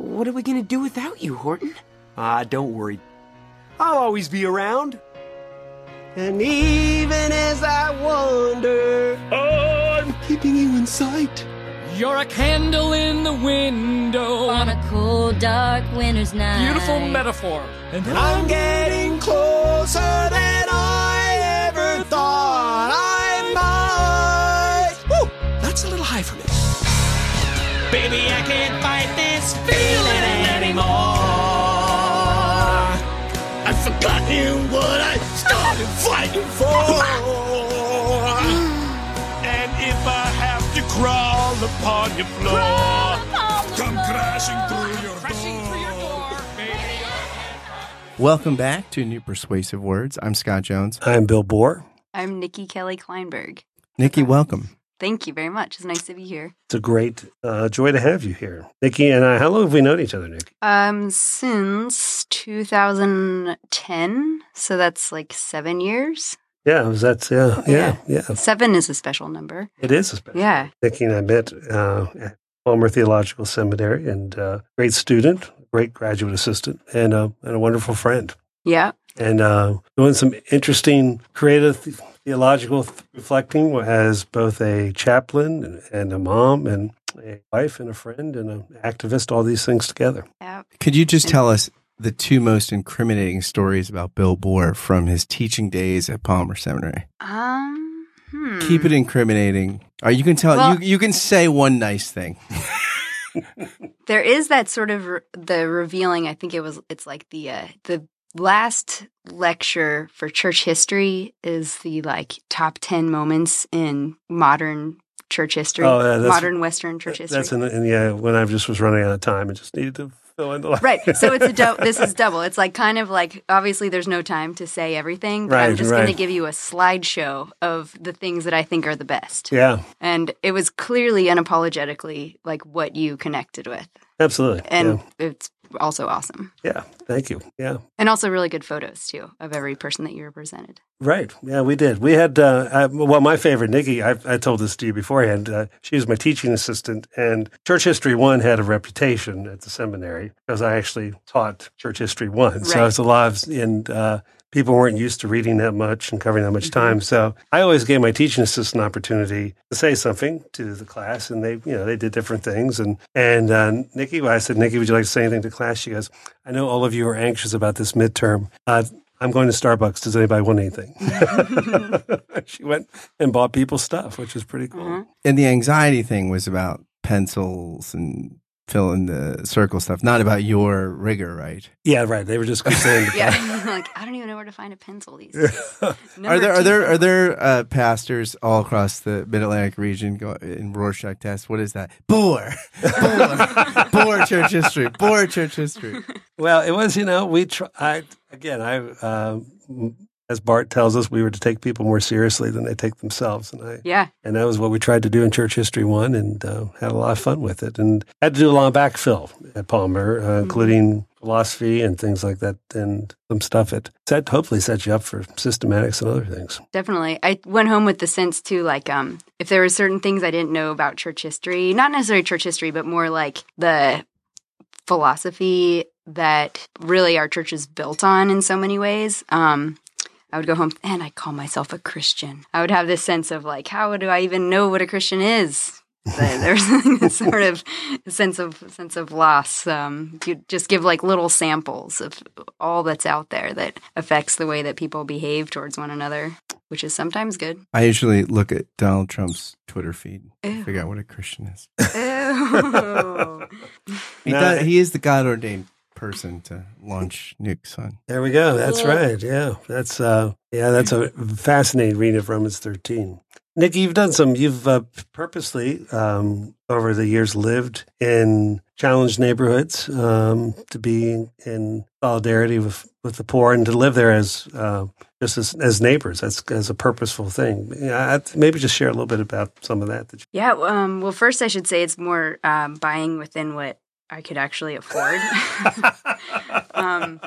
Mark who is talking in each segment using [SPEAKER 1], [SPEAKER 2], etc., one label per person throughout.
[SPEAKER 1] What are we gonna do without you, Horton? Ah, don't worry. I'll always be around. And even as I wonder, I'm keeping you in sight.
[SPEAKER 2] You're a candle in the window
[SPEAKER 3] on a cold, dark winter's night.
[SPEAKER 2] Beautiful metaphor.
[SPEAKER 1] And I'm getting closer than I ever thought I might. Woo! That's a little high for me. Baby, I can't fight this feeling anymore. I've forgotten what I started fighting for. and if I have to crawl upon your floor,
[SPEAKER 3] Upon
[SPEAKER 1] come
[SPEAKER 3] floor.
[SPEAKER 1] crashing through your
[SPEAKER 2] Crashing
[SPEAKER 1] door.
[SPEAKER 2] through your door, baby.
[SPEAKER 4] Welcome back to New Persuasive Words. I'm Scott Jones.
[SPEAKER 5] I'm Bill Borror.
[SPEAKER 6] I'm Nikki Kelly Kleinberg.
[SPEAKER 4] Nikki, welcome.
[SPEAKER 6] Thank you very much. It's nice to be here.
[SPEAKER 5] It's a great uh, joy to have you here. Nikki and I, how long have we known each other, Nikki?
[SPEAKER 6] Um, since 2010, so that's like seven years.
[SPEAKER 5] Yeah, was that, yeah, yeah, yeah.
[SPEAKER 6] Seven is a special number.
[SPEAKER 5] It is a special.
[SPEAKER 6] Yeah.
[SPEAKER 5] Nikki and I met uh, at Palmer Theological Seminary and uh, great student, great graduate assistant, and, and a wonderful friend.
[SPEAKER 6] Yeah.
[SPEAKER 5] And uh, doing some interesting creative theological reflecting as both a chaplain and, and a mom and a wife and a friend and an activist, all these things together.
[SPEAKER 6] Yeah.
[SPEAKER 4] Could you just tell us the two most incriminating stories about Bill Borror from his teaching days at Palmer Seminary?
[SPEAKER 6] Um, hmm.
[SPEAKER 4] Keep it incriminating. Or you can tell
[SPEAKER 6] Well-
[SPEAKER 4] you you can say one nice thing.
[SPEAKER 6] There is that sort of re- the revealing. I think it was. It's like the uh, the last lecture for church history is the like top ten moments in modern church history,
[SPEAKER 5] Oh, yeah,
[SPEAKER 6] modern Western church history.
[SPEAKER 5] That's in, in yeah, when I just was running out of time and just needed to fill in the
[SPEAKER 6] right. So it's a dou- this is double. It's like kind of like obviously there's no time to say everything, but I'm
[SPEAKER 5] Right,
[SPEAKER 6] just going to give you a slideshow of the things that I think are the best.
[SPEAKER 5] Yeah,
[SPEAKER 6] And it was clearly unapologetically like what you connected with,
[SPEAKER 5] absolutely.
[SPEAKER 6] and it's also awesome.
[SPEAKER 5] yeah. thank you. Yeah,
[SPEAKER 6] And also really good photos too of every person that you represented.
[SPEAKER 5] right. Yeah, we did. We had, uh, I, well, my favorite, Nikki, I, I told this to you beforehand. Uh, she was my teaching assistant, and Church History 1 had a reputation at the seminary because I actually taught Church History 1. So
[SPEAKER 6] Right.
[SPEAKER 5] it's a lot of, and, uh, People weren't used to reading that much and covering that much time, so I always gave my teaching assistant an opportunity to say something to the class, and they, you know, they did different things. And and uh, Nikki, I said, Nikki, would you like to say anything to class? She goes, I know all of you are anxious about this midterm. Uh, I'm going to Starbucks. Does anybody want anything? she went and bought people stuff, which was pretty cool.
[SPEAKER 6] Mhm.
[SPEAKER 4] And the anxiety thing was about pencils and fill in the circle stuff, not about your rigor, right?
[SPEAKER 5] Yeah, right. They were just concerned.
[SPEAKER 6] Yeah, like I don't even know where to find a pencil these days.
[SPEAKER 4] Are there are there are there uh, pastors all across the Mid Atlantic region go in Rorschach test? What is that? Borror, Borror, Borror church history, Borror church history.
[SPEAKER 5] Well, it was, you know, we try. I again, I uh, as Barth tells us, we were to take people more seriously than they take themselves, and I
[SPEAKER 6] Yeah,
[SPEAKER 5] and that was what we tried to do in Church History One, and uh, had a lot of fun with it, and had to do a lot of backfill at Palmer, uh, including philosophy and things like that, and some stuff it set hopefully set you up for systematics and other things.
[SPEAKER 6] definitely. I went home with the sense too, like um, if there were certain things I didn't know about church history, not necessarily church history, but more like the philosophy that really our church is built on in so many ways. Um, I would go home and I call myself a Christian. I would have this sense of like, how do I even know what a Christian is? There's a sort of sense of sense of loss. Um, you just give like little samples of all that's out there that affects the way that people behave towards one another, which is sometimes good.
[SPEAKER 4] I usually look at Donald Trump's Twitter feed,
[SPEAKER 6] Ew.
[SPEAKER 4] figure out what a Christian is.
[SPEAKER 6] Ew.
[SPEAKER 4] He,
[SPEAKER 5] No,
[SPEAKER 4] does, he is the God ordained person to launch nukes on.
[SPEAKER 5] There we go. That's
[SPEAKER 6] Yeah.
[SPEAKER 5] right. Yeah, that's uh, yeah, that's a fascinating read of Romans thirteen. Nikki, you've done some. You've uh, purposely um, over the years lived in challenged neighborhoods um, to be in solidarity with with the poor and to live there as uh, just as, as neighbors. That's as a purposeful thing. Yeah, maybe just share a little bit about some of that. that you,
[SPEAKER 6] Yeah. Um, well, first, I should say it's more um, buying within what I could actually afford. um,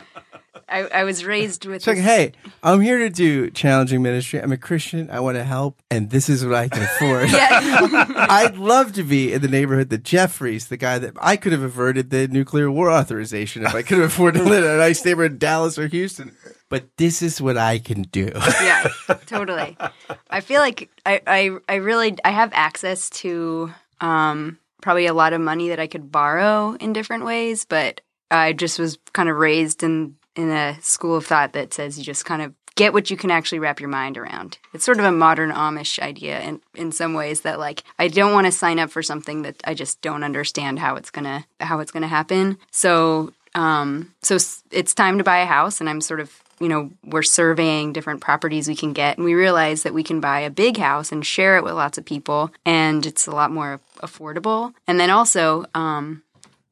[SPEAKER 6] I, I was raised with
[SPEAKER 4] It's like, hey, I'm here to do challenging ministry. I'm a Christian. I want to help, and this is what I can afford. I'd love to be in the neighborhood that Jeffries, the guy that I could have averted the nuclear war authorization if I could have afforded to live in a nice neighborhood in Dallas or Houston. But this is what I can do.
[SPEAKER 6] yeah, totally. I feel like I, I, I really I have access to um, probably a lot of money that I could borrow in different ways, but I just was kind of raised in in a school of thought that says you just kind of get what you can actually wrap your mind around. It's sort of a modern Amish idea in in some ways that like I don't want to sign up for something that I just don't understand how it's gonna how it's gonna happen. So um, so it's time to buy a house, and I'm sort of you know, we're surveying different properties we can get, and we realize that we can buy a big house and share it with lots of people, and it's a lot more affordable. And then also, um,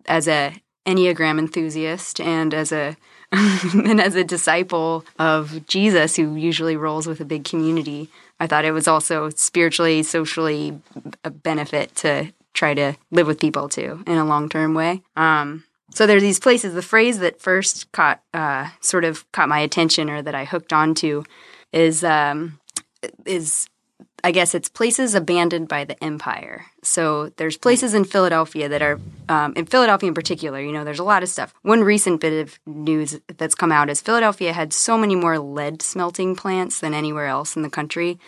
[SPEAKER 6] as a Enneagram enthusiast and as a and as a disciple of Jesus, who usually rolls with a big community, I thought it was also spiritually, socially a benefit to try to live with people too in a long term way. Um, so there are these places. The phrase that first caught, uh, sort of caught my attention, or that I hooked onto, is um, is I guess it's places abandoned by the empire. So there's places in Philadelphia that are, um, in Philadelphia in particular, you know, there's a lot of stuff. One recent bit of news that's come out is Philadelphia had so many more lead smelting plants than anywhere else in the country.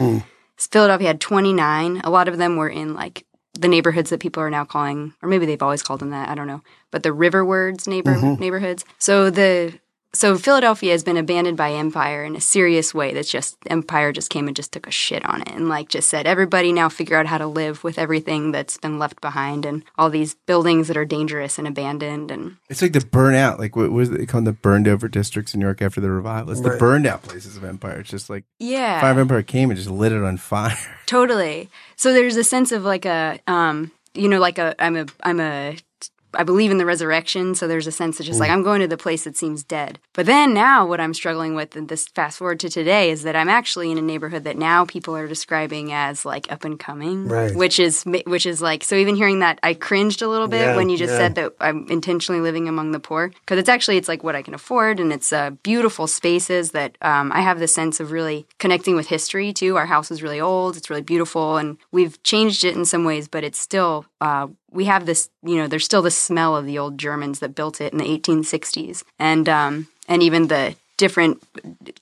[SPEAKER 6] Philadelphia had 29. A lot of them were in like the neighborhoods that people are now calling, or maybe they've always called them that. I don't know. But the riverwards neighbor mm-hmm. neighborhoods. So the so Philadelphia has been abandoned by empire in a serious way. That's just empire just came and just took a shit on it and like just said everybody now figure out how to live with everything that's been left behind and all these buildings that are dangerous and abandoned and
[SPEAKER 4] It's like the burnout, like what was it called? The burned over districts in New York after the revival. It's the
[SPEAKER 5] Right.
[SPEAKER 4] burned out places of empire. It's just like
[SPEAKER 6] yeah.
[SPEAKER 4] Fire of Empire came and just lit it on fire.
[SPEAKER 6] Totally. So there's a sense of like a, um, you know, like a, I'm a, I'm a, I believe in the resurrection. So there's a sense of just like, I'm going to the place that seems dead. But then now what I'm struggling with, and this fast forward to today, is that I'm actually in a neighborhood that now people are describing as like up and coming.
[SPEAKER 5] Right.
[SPEAKER 6] Which is, which is like, so even hearing that, I cringed a little bit
[SPEAKER 5] Yeah,
[SPEAKER 6] when you just
[SPEAKER 5] yeah.
[SPEAKER 6] said that I'm intentionally living among the poor. Cause it's actually, it's like what I can afford and it's uh, beautiful spaces that um, I have the sense of really connecting with history too. Our house is really old, it's really beautiful, and we've changed it in some ways, but it's still, uh, we have this, you know, there's still the smell of the old Germans that built it in the 1860s. And, um, and even the different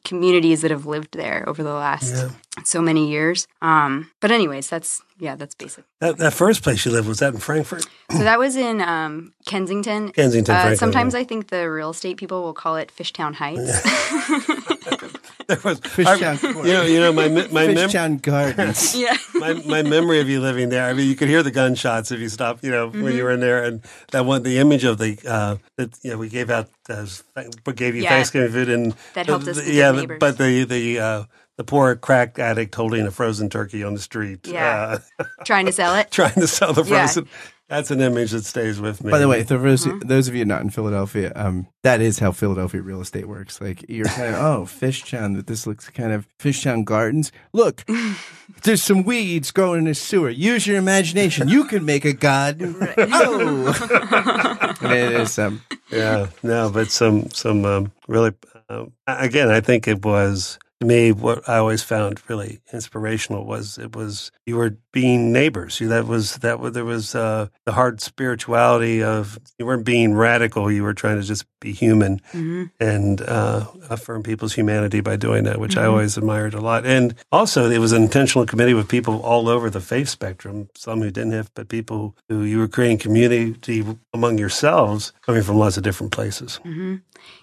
[SPEAKER 6] communities that have lived there over the last so many years. Um, but anyways, that's, yeah, that's basic.
[SPEAKER 5] That, that first place you lived was that in Frankford?
[SPEAKER 6] So that was in um, Kensington.
[SPEAKER 5] Kensington,
[SPEAKER 6] Uh, sometimes
[SPEAKER 5] yeah.
[SPEAKER 6] I think the real estate people will call it Fishtown Heights.
[SPEAKER 5] There was
[SPEAKER 4] Fishtown
[SPEAKER 5] I-
[SPEAKER 4] Court.
[SPEAKER 5] You know, you know my me- my mem-
[SPEAKER 4] Fishtown Gardens.
[SPEAKER 6] yeah.
[SPEAKER 5] my my memory of you living there. I mean, you could hear the gunshots if you stopped. You know, when
[SPEAKER 6] Mm-hmm.
[SPEAKER 5] you were in there, and that one, the image of the uh, that you know, we gave out, uh, gave you
[SPEAKER 6] Yeah.
[SPEAKER 5] Thanksgiving food, and
[SPEAKER 6] That helped us
[SPEAKER 5] the- yeah,
[SPEAKER 6] neighbors.
[SPEAKER 5] but the the uh, the poor crack addict holding a frozen turkey on the street,
[SPEAKER 6] Yeah.
[SPEAKER 5] uh,
[SPEAKER 6] Trying to sell it.
[SPEAKER 5] trying to sell the
[SPEAKER 6] Yeah.
[SPEAKER 5] Frozen. That's an image that stays with me.
[SPEAKER 4] By the way, for those,
[SPEAKER 6] Uh-huh.
[SPEAKER 4] those of you not in Philadelphia, um, that is how Philadelphia real estate works. Like you're kind of, oh, Fishtown, but this looks kind of Fishtown Gardens. Look, there's some weeds growing in a sewer. Use your imagination. You can make a god. Oh, and it is um,
[SPEAKER 5] yeah, no, but some some um, really um, again, I think it was to me what I always found really inspirational was it was you were being neighbors. You that was that was there was uh, the hard spirituality of you weren't being radical. You were trying to just be human
[SPEAKER 6] hmm
[SPEAKER 5] and uh, affirm people's humanity by doing that, which I always admired a lot. And also, it was an intentional committee with people all over the faith spectrum, some who didn't have, but people who you were creating community among yourselves coming from lots of different places.
[SPEAKER 6] hmm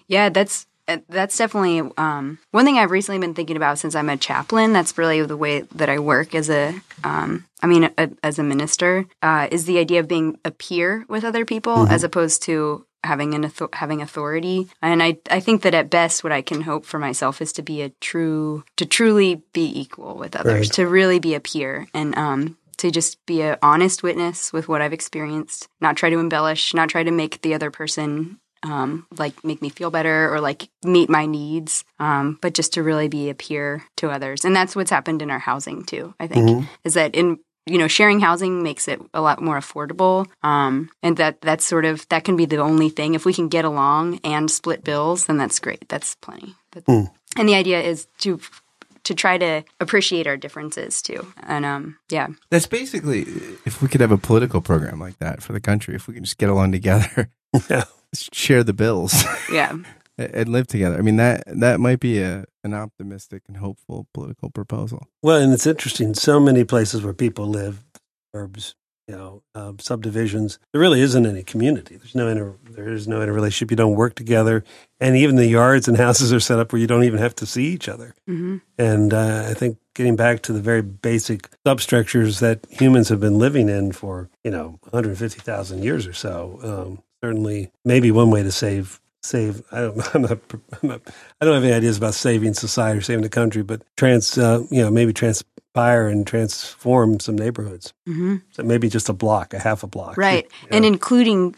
[SPEAKER 6] Yeah, that's that's definitely um, one thing I've recently been thinking about since I'm a chaplain. That's really the way that I work as a, um, I mean, a, as a minister, uh, is the idea of being a peer with other people as opposed to having an author- having authority. And I I think that at best, what I can hope for myself is to be a true to truly be equal with others,
[SPEAKER 5] Right.
[SPEAKER 6] to really be a peer, and um, to just be an honest witness with what I've experienced, not try to embellish, not try to make the other person um, like make me feel better or like meet my needs, um, but just to really be a peer to others. And that's what's happened in our housing too. I think is that in you know, sharing housing makes it a lot more affordable. Um, and that that's sort of that can be the only thing. If we can get along and split bills, then that's great. That's plenty. But, And the idea is to to try to appreciate our differences too. And um, yeah,
[SPEAKER 4] That's basically if we could have a political program like that for the country, if we could just get along together,
[SPEAKER 5] Yeah.
[SPEAKER 4] Share the bills,
[SPEAKER 6] yeah.
[SPEAKER 4] and live together. I mean that that might be a an optimistic and hopeful political proposal.
[SPEAKER 5] Well, and it's interesting. So many places where people live, suburbs, you know, um, subdivisions. There really isn't any community. There's no inter. There is no interrelationship. You don't work together, and even the yards and houses are set up where you don't even have to see each other.
[SPEAKER 6] hmm
[SPEAKER 5] And uh, I think getting back to the very basic substructures that humans have been living in for you know 150,000 years or so, um, certainly maybe one way to save save. I don't. I'm not, I'm not. I don't have any ideas about saving society or saving the country, but trans. Uh, you know, maybe transpire and transform some neighborhoods.
[SPEAKER 6] hmm
[SPEAKER 5] So maybe just a block, a half a block.
[SPEAKER 6] Right.
[SPEAKER 5] Yeah.
[SPEAKER 6] And including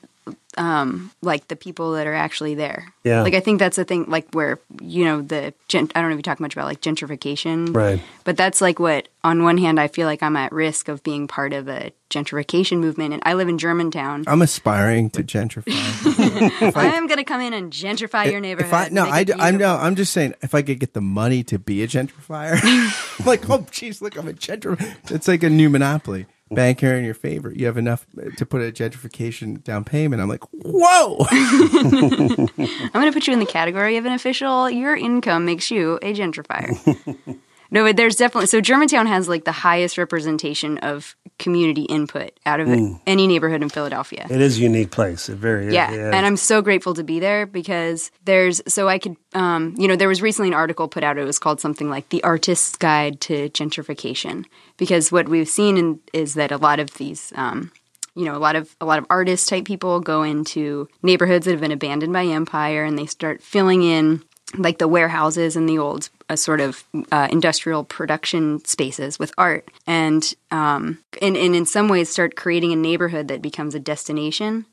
[SPEAKER 6] um like the people that are actually there.
[SPEAKER 5] Yeah.
[SPEAKER 6] Like I think that's the thing like where you know the gent- I don't know if you talk much about like gentrification.
[SPEAKER 5] Right.
[SPEAKER 6] But that's like what on one hand I feel like I'm at risk of being part of a gentrification movement and I live in Germantown.
[SPEAKER 4] I'm aspiring to gentrify.
[SPEAKER 6] I am going to come in and gentrify your neighborhood.
[SPEAKER 4] If I no, I, I'm no. I'm just saying if I could get the money to be a gentrifier, I'm like, oh, geez, look, I'm a gentrifier. It's like a new monopoly. Bank here in your favor. You have enough uh, to put a gentrification down payment. I'm like, whoa.
[SPEAKER 6] I'm going to put you in the category of an official. Your income makes you a gentrifier. no, but there's definitely so Germantown has like the highest representation of community input out of any neighborhood in Philadelphia.
[SPEAKER 5] It is a unique place. It very is.
[SPEAKER 6] Yeah, and I'm so grateful to be there because there's so I could, um, you know, there was recently an article put out. It was called something like "The Artist's Guide to Gentrification," because what we've seen in, is that a lot of these, um, you know, a lot of a lot of artist type people go into neighborhoods that have been abandoned by empire, and they start filling in like the warehouses and the old uh, sort of uh, industrial production spaces with art, and um, and and in some ways start creating a neighborhood that becomes a destination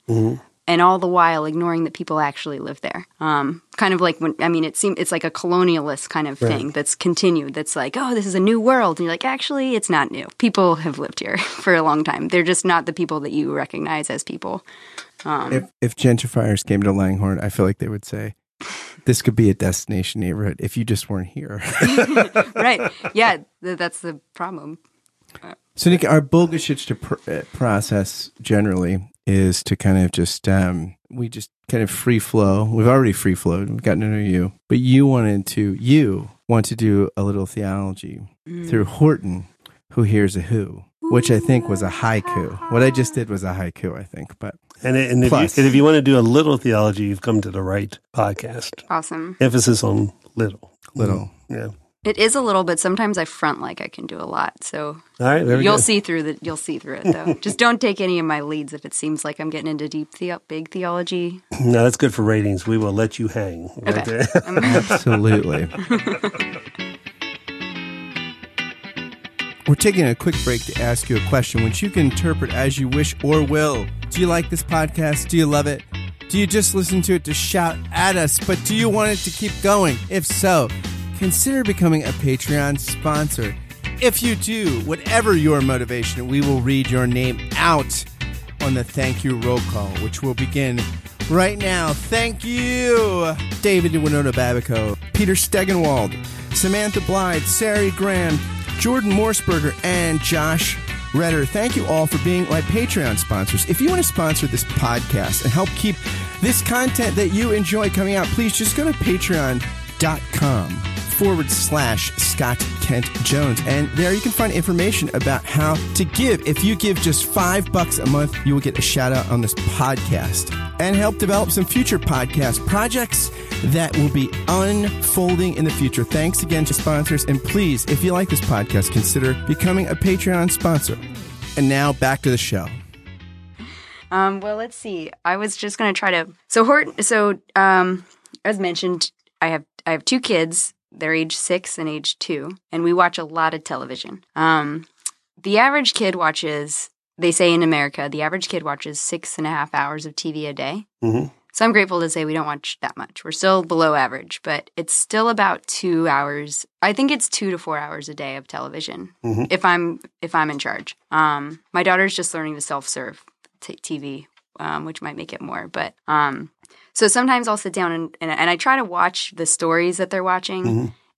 [SPEAKER 6] and all the while ignoring that people actually live there. Um, kind of like when I mean, it seems it's like a colonialist kind of thing that's continued. That's like, oh, this is a new world, and you're like, actually, it's not new. People have lived here for a long time. They're just not the people that you recognize as people.
[SPEAKER 4] if if gentrifiers came to Langhorne, I feel like they would say this could be a destination neighborhood if you just weren't here.
[SPEAKER 6] right? Yeah, th- that's the problem.
[SPEAKER 4] So, Nick, our Bulgashich pr- uh, process generally is to kind of just, um, we just kind of free flow. We've already free flowed. We've gotten to know you, but you wanted to, you want to do a little theology through Horton, who hears a who, which I think was a haiku. What I just did was a haiku, I think, but
[SPEAKER 5] And, and, if,
[SPEAKER 4] Plus.
[SPEAKER 5] you, and if you want to do a little theology, you've come to the right podcast.
[SPEAKER 6] Awesome.
[SPEAKER 5] Emphasis on little.
[SPEAKER 4] little.
[SPEAKER 5] Yeah.
[SPEAKER 6] It is a little, but sometimes I front like I can do a lot. So
[SPEAKER 5] All right. There we
[SPEAKER 6] you'll
[SPEAKER 5] go.
[SPEAKER 6] see through the you'll see through it though. Just don't take any of my leads if it seems like I'm getting into deep the- big theology.
[SPEAKER 5] No, that's good for ratings. We will let you hang. Right
[SPEAKER 6] Okay.
[SPEAKER 5] there.
[SPEAKER 4] Absolutely. We're taking a quick break to ask you a question, which you can interpret as you wish or will. Do you like this podcast? Do you love it? Do you just listen to it to shout at us, but do you want it to keep going? If so, consider becoming a Patreon sponsor. If you do, whatever your motivation, we will read your name out on the thank you roll call, which will begin right now. Thank you, David Winona Babico, Peter Stegenwald, Samantha Blythe, Sari Graham, Jordan Morseberger, and Josh Redder. Thank you all for being my Patreon sponsors. If you want to sponsor this podcast and help keep this content that you enjoy coming out, please just go to patreon.com forward slash Scott Kent Jones. And there you can find information about how to give. If you give just five bucks a month, you will get a shout out on this podcast and help develop some future podcast projects that will be unfolding in the future. Thanks again to sponsors. And please, if you like this podcast, consider becoming a Patreon sponsor. And now back to the show.
[SPEAKER 6] Um, well, let's see. I was just going to try to. So Hort. So um, as mentioned, I have I have two kids. They're age six and age two, and we watch a lot of television. Um, the average kid watches. They say in America, the average kid watches six and a half hours of TV a day.
[SPEAKER 5] Mhm.
[SPEAKER 6] So I'm grateful to say we don't watch that much. We're still below average, but it's still about two hours. I think it's two to four hours a day of television if I'm if I'm in charge. Um, my daughter's just learning to self serve t- TV, um, which might make it more. But um, so sometimes I'll sit down and, and and I try to watch the stories that they're watching.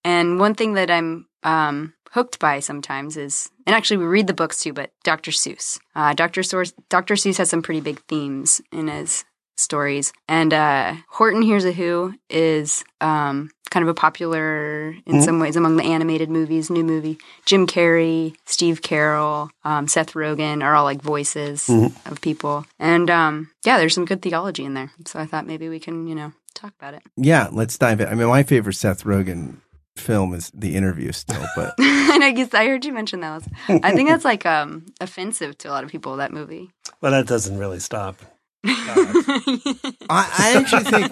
[SPEAKER 6] And one thing that I'm um, hooked by sometimes is, and actually we read the books too, but Dr. Seuss. Uh, Dr. Seuss, Dr. Seuss has some pretty big themes in his stories. And uh, Horton Hears a Who is um, kind of a popular, in some ways, among the animated movies, new movie. Jim Carrey, Steve Carell, um, Seth Rogen are all like voices of people. And um, yeah, there's some good theology in there. So I thought maybe we can, you know, talk about it.
[SPEAKER 4] Yeah, let's dive in. I mean, my favorite Seth Rogen film is The Interview still, but
[SPEAKER 6] and I guess I heard you mention that. I think that's like um offensive to a lot of people. That movie.
[SPEAKER 5] Well, that doesn't really stop.
[SPEAKER 4] I, I actually think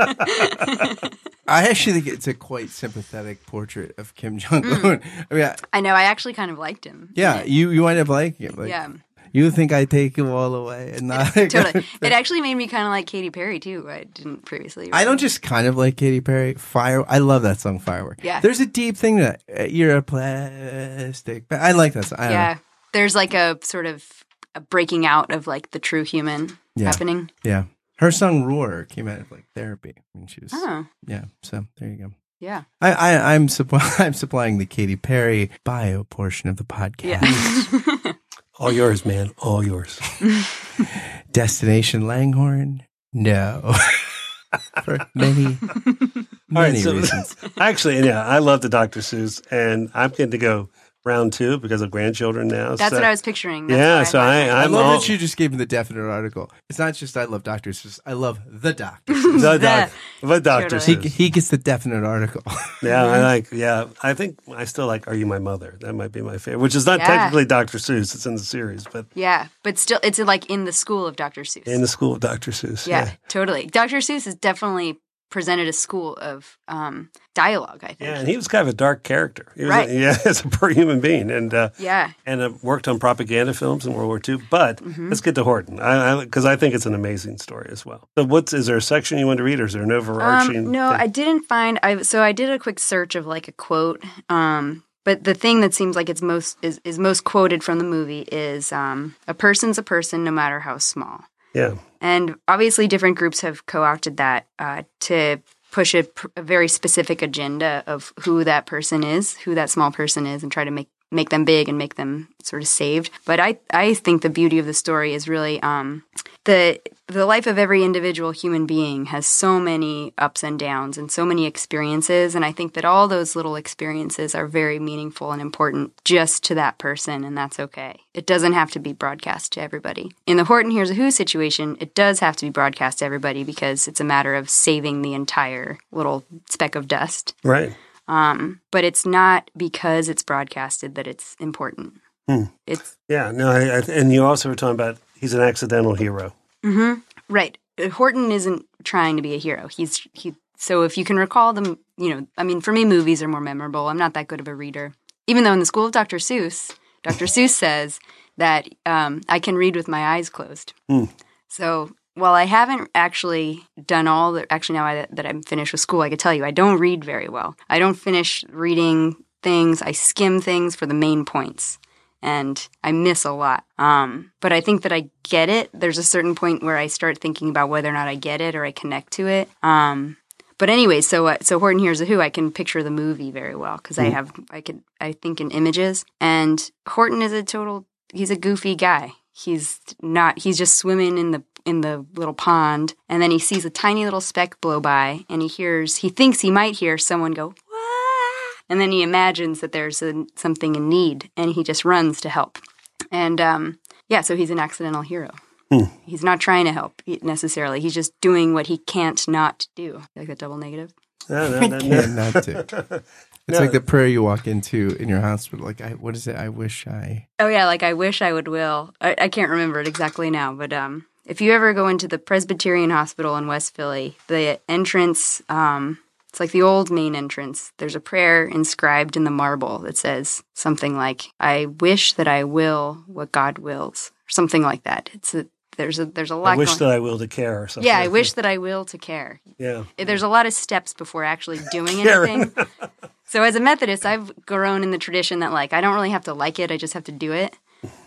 [SPEAKER 4] I actually think it's a quite sympathetic portrait of Kim Jong Un. I mean, I-
[SPEAKER 6] I know. I actually kind of liked him.
[SPEAKER 4] yeah, you you wind up liking it. Like,
[SPEAKER 6] yeah,
[SPEAKER 4] you think I take him all away and not
[SPEAKER 6] totally. It actually made me kind of like Katy Perry too. I didn't previously.
[SPEAKER 4] I don't just kind of like Katy Perry. Fire. I love that song, Firework.
[SPEAKER 6] Yeah.
[SPEAKER 4] There's a deep thing that. Uh, You're a plastic. But I like that song. I don't know.
[SPEAKER 6] Yeah, there's like a sort of a breaking out of like the true human
[SPEAKER 4] Yeah.
[SPEAKER 6] happening.
[SPEAKER 4] Yeah. Her song Roar came out of like therapy when she was.
[SPEAKER 6] Oh,
[SPEAKER 4] Yeah. So there you go.
[SPEAKER 6] yeah.
[SPEAKER 4] I, I I'm supply I'm supplying the Katy Perry bio portion of the podcast.
[SPEAKER 6] Yeah.
[SPEAKER 5] All yours, man. All yours.
[SPEAKER 4] Destination Langhorne? No. For many many
[SPEAKER 5] right, so
[SPEAKER 4] reasons.
[SPEAKER 5] actually, yeah, I love the Dr. Seuss, and I'm getting to go round two because of grandchildren now.
[SPEAKER 6] That's
[SPEAKER 5] so-
[SPEAKER 6] what I was picturing. That's
[SPEAKER 5] Yeah, so
[SPEAKER 6] thought-
[SPEAKER 5] I,
[SPEAKER 4] I
[SPEAKER 5] I'm
[SPEAKER 4] love
[SPEAKER 5] all,
[SPEAKER 4] that you just gave me the definite article. It's not just I love Dr. Seuss. I love the Doctor.
[SPEAKER 5] The, doc, the Dr.
[SPEAKER 4] He, he gets the definite article.
[SPEAKER 5] Yeah, I like. Yeah, I think I still like "Are You My Mother." That might be my favorite, which is not
[SPEAKER 6] Yeah.
[SPEAKER 5] technically Dr. Seuss. It's in the series, but
[SPEAKER 6] yeah, but still, it's like in the school of Dr. Seuss.
[SPEAKER 5] in the school of Dr. Seuss.
[SPEAKER 6] yeah, totally. Dr. Seuss is definitely presented a school of um, dialogue. I think.
[SPEAKER 5] yeah, and he was kind of a dark character. He was
[SPEAKER 6] Right.
[SPEAKER 5] a, yeah, as a poor human being, and uh,
[SPEAKER 6] Yeah.
[SPEAKER 5] and uh, worked on propaganda films in World War II. But
[SPEAKER 6] Mm-hmm.
[SPEAKER 5] let's get to Horton, I because I, think it's an amazing story as well. So, what's is there a section you want to read, or is there an overarching?
[SPEAKER 6] Um, no,
[SPEAKER 5] thing?
[SPEAKER 6] I didn't find. I so I did a quick search of like a quote. Um, but the thing that seems like it's most is, is most quoted from the movie is um, a person's a person, no matter how small.
[SPEAKER 5] Yeah,
[SPEAKER 6] And obviously, different groups have co-opted that uh, to push a, a very specific agenda of who that person is, who that small person is, and try to make make them big and make them sort of saved. But I I think the beauty of the story is really um, the the life of every individual human being has so many ups and downs and so many experiences and i think that all those little experiences are very meaningful and important just to that person and that's okay it doesn't have to be broadcast to everybody in the horton hears a who situation it does have to be broadcast to everybody because it's a matter of saving the entire little speck of dust
[SPEAKER 5] right.
[SPEAKER 6] Um, but it's not because it's broadcasted that it's important it's
[SPEAKER 5] Yeah, no, I, I, and you also were talking about he's an accidental hero.
[SPEAKER 6] Right. Uh, Horton isn't trying to be a hero. He's he. So if you can recall them, you know, I mean, for me, movies are more memorable. I'm not that good of a reader, even though in the School of Dr. Seuss, Dr. Seuss says that um, I can read with my eyes closed. So while I haven't actually done all the, actually now I, that I'm finished with school, I could tell you I don't read very well. I don't finish reading things. I skim things for the main points and I miss a lot. Um, but I think that I get it. There's a certain point where I start thinking about whether or not I get it or I connect to it. Um, but anyway, so uh, so Horton Hears a Who, I can picture the movie very well because I have I could I think in images. And Horton is a total he's a goofy guy. He's not he's just swimming in the in the little pond and then he sees a tiny little speck blow by and he hears he thinks he might hear someone go "Wah!" and then he imagines that there's a, something in need and he just runs to help. And um, yeah, so he's an accidental hero. He's not trying to help necessarily. He's just doing what he can't not do. Like that double negative.
[SPEAKER 5] No, no,
[SPEAKER 4] I
[SPEAKER 5] no, no.
[SPEAKER 4] can't not to. It's
[SPEAKER 5] No.
[SPEAKER 4] like the prayer you walk into in your hospital. Like, I, what is it? I wish I.
[SPEAKER 6] Oh yeah, like I wish I would will. I, I can't remember it exactly now, but um, if you ever go into the Presbyterian Hospital in West Philly, the entrance, um, it's like the old main entrance. There's a prayer inscribed in the marble that says something like, "I wish that I will what God wills," or something like that. It's a there's a there's a lot
[SPEAKER 5] I wish
[SPEAKER 6] going
[SPEAKER 5] that I will to care or something.
[SPEAKER 6] yeah i wish
[SPEAKER 5] that.
[SPEAKER 6] that i will to care
[SPEAKER 5] Yeah.
[SPEAKER 6] there's a lot of steps before actually doing anything so as a methodist i've grown in the tradition that like i don't really have to like it i just have to do it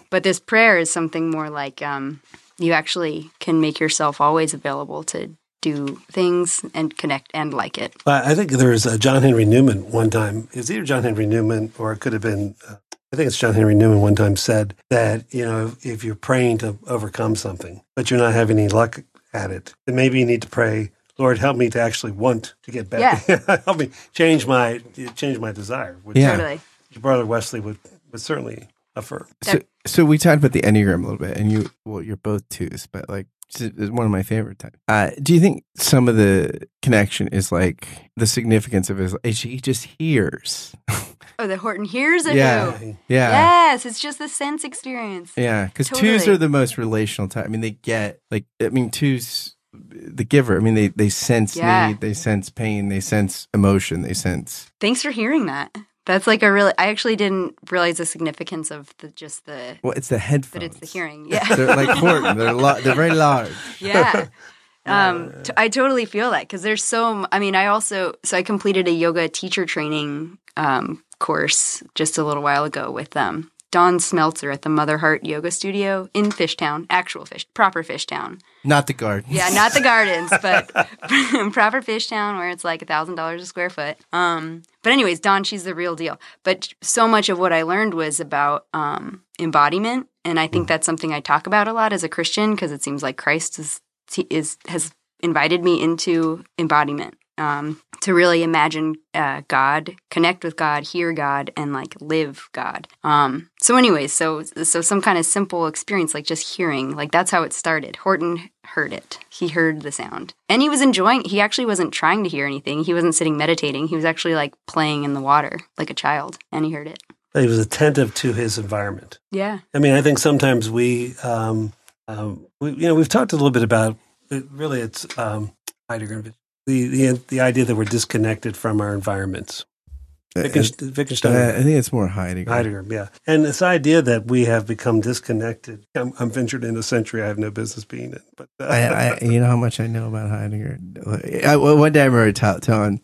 [SPEAKER 6] but this prayer is something more like um, you actually can make yourself always available to do things and connect and like it
[SPEAKER 5] But I think there was uh, John Henry Newman one time. It was either John Henry Newman or it could have been. Uh, I think it's John Henry Newman one time said that you know if you're praying to overcome something, but you're not having any luck at it, then maybe you need to pray. Lord, help me to actually want to get better. help me change my change my desire. Which
[SPEAKER 4] Yeah.
[SPEAKER 6] totally
[SPEAKER 5] Brother Wesley would, would certainly affirm.
[SPEAKER 4] So, so we talked about the enneagram a little bit, and you, well, you're both twos, but like it's it's one of my favorite types. Uh, do you think some of the connection is like the significance of his? is He just hears.
[SPEAKER 6] oh the horton hears it
[SPEAKER 4] Yeah.
[SPEAKER 6] who?
[SPEAKER 4] Yeah.
[SPEAKER 6] yes it's just the sense experience
[SPEAKER 4] Yeah, because twos are the most relational type. I mean, they get like I mean, twos, the giver. I mean, they they sense
[SPEAKER 6] Yeah.
[SPEAKER 4] need, they sense pain, they sense emotion, they sense.
[SPEAKER 6] Thanks for hearing that. That's like a really. I actually didn't realize the significance of the just the
[SPEAKER 4] Well, it's the headphones.
[SPEAKER 6] that it's the hearing. Yeah,
[SPEAKER 4] They're like Horton. They're lo- they're very large.
[SPEAKER 6] yeah. Um, t- I totally feel that because there's so. m- I mean, I also so I completed a yoga teacher training um, course just a little while ago with um, Dawn Smeltzer at the Mother Heart Yoga Studio in Fishtown, actual fish, proper Fishtown.
[SPEAKER 4] Not the garden.
[SPEAKER 6] Yeah, not the gardens, but proper fish town where it's like a thousand dollars a square foot. Um, but anyways, Dawn, she's the real deal. But so much of what I learned was about um, embodiment, and I think that's something I talk about a lot as a Christian because it seems like Christ is is has invited me into embodiment. Um, to really imagine uh, God, connect with God, hear God, and like live God. Um, so, anyways, so so some kind of simple experience, like just hearing, like that's how it started. Horton heard it. He heard the sound, and he was enjoying. He actually wasn't trying to hear anything. He wasn't sitting meditating. He was actually like playing in the water like a child, and he heard it.
[SPEAKER 5] He was attentive to his environment.
[SPEAKER 6] Yeah.
[SPEAKER 5] I mean, I think sometimes we, um, um, we you know, we've talked a little bit about it, really it's um, Heidegger, the, the the idea that we're disconnected from our environments. Wittgenstein, Wittgenstein
[SPEAKER 4] I think it's more Heidegger.
[SPEAKER 5] Heidegger, yeah, and this idea that we have become disconnected. I'm, I'm ventured in a century I have no business being in, but uh,
[SPEAKER 4] I, I, you know how much I know about Heidegger. I, one day I remember tell- telling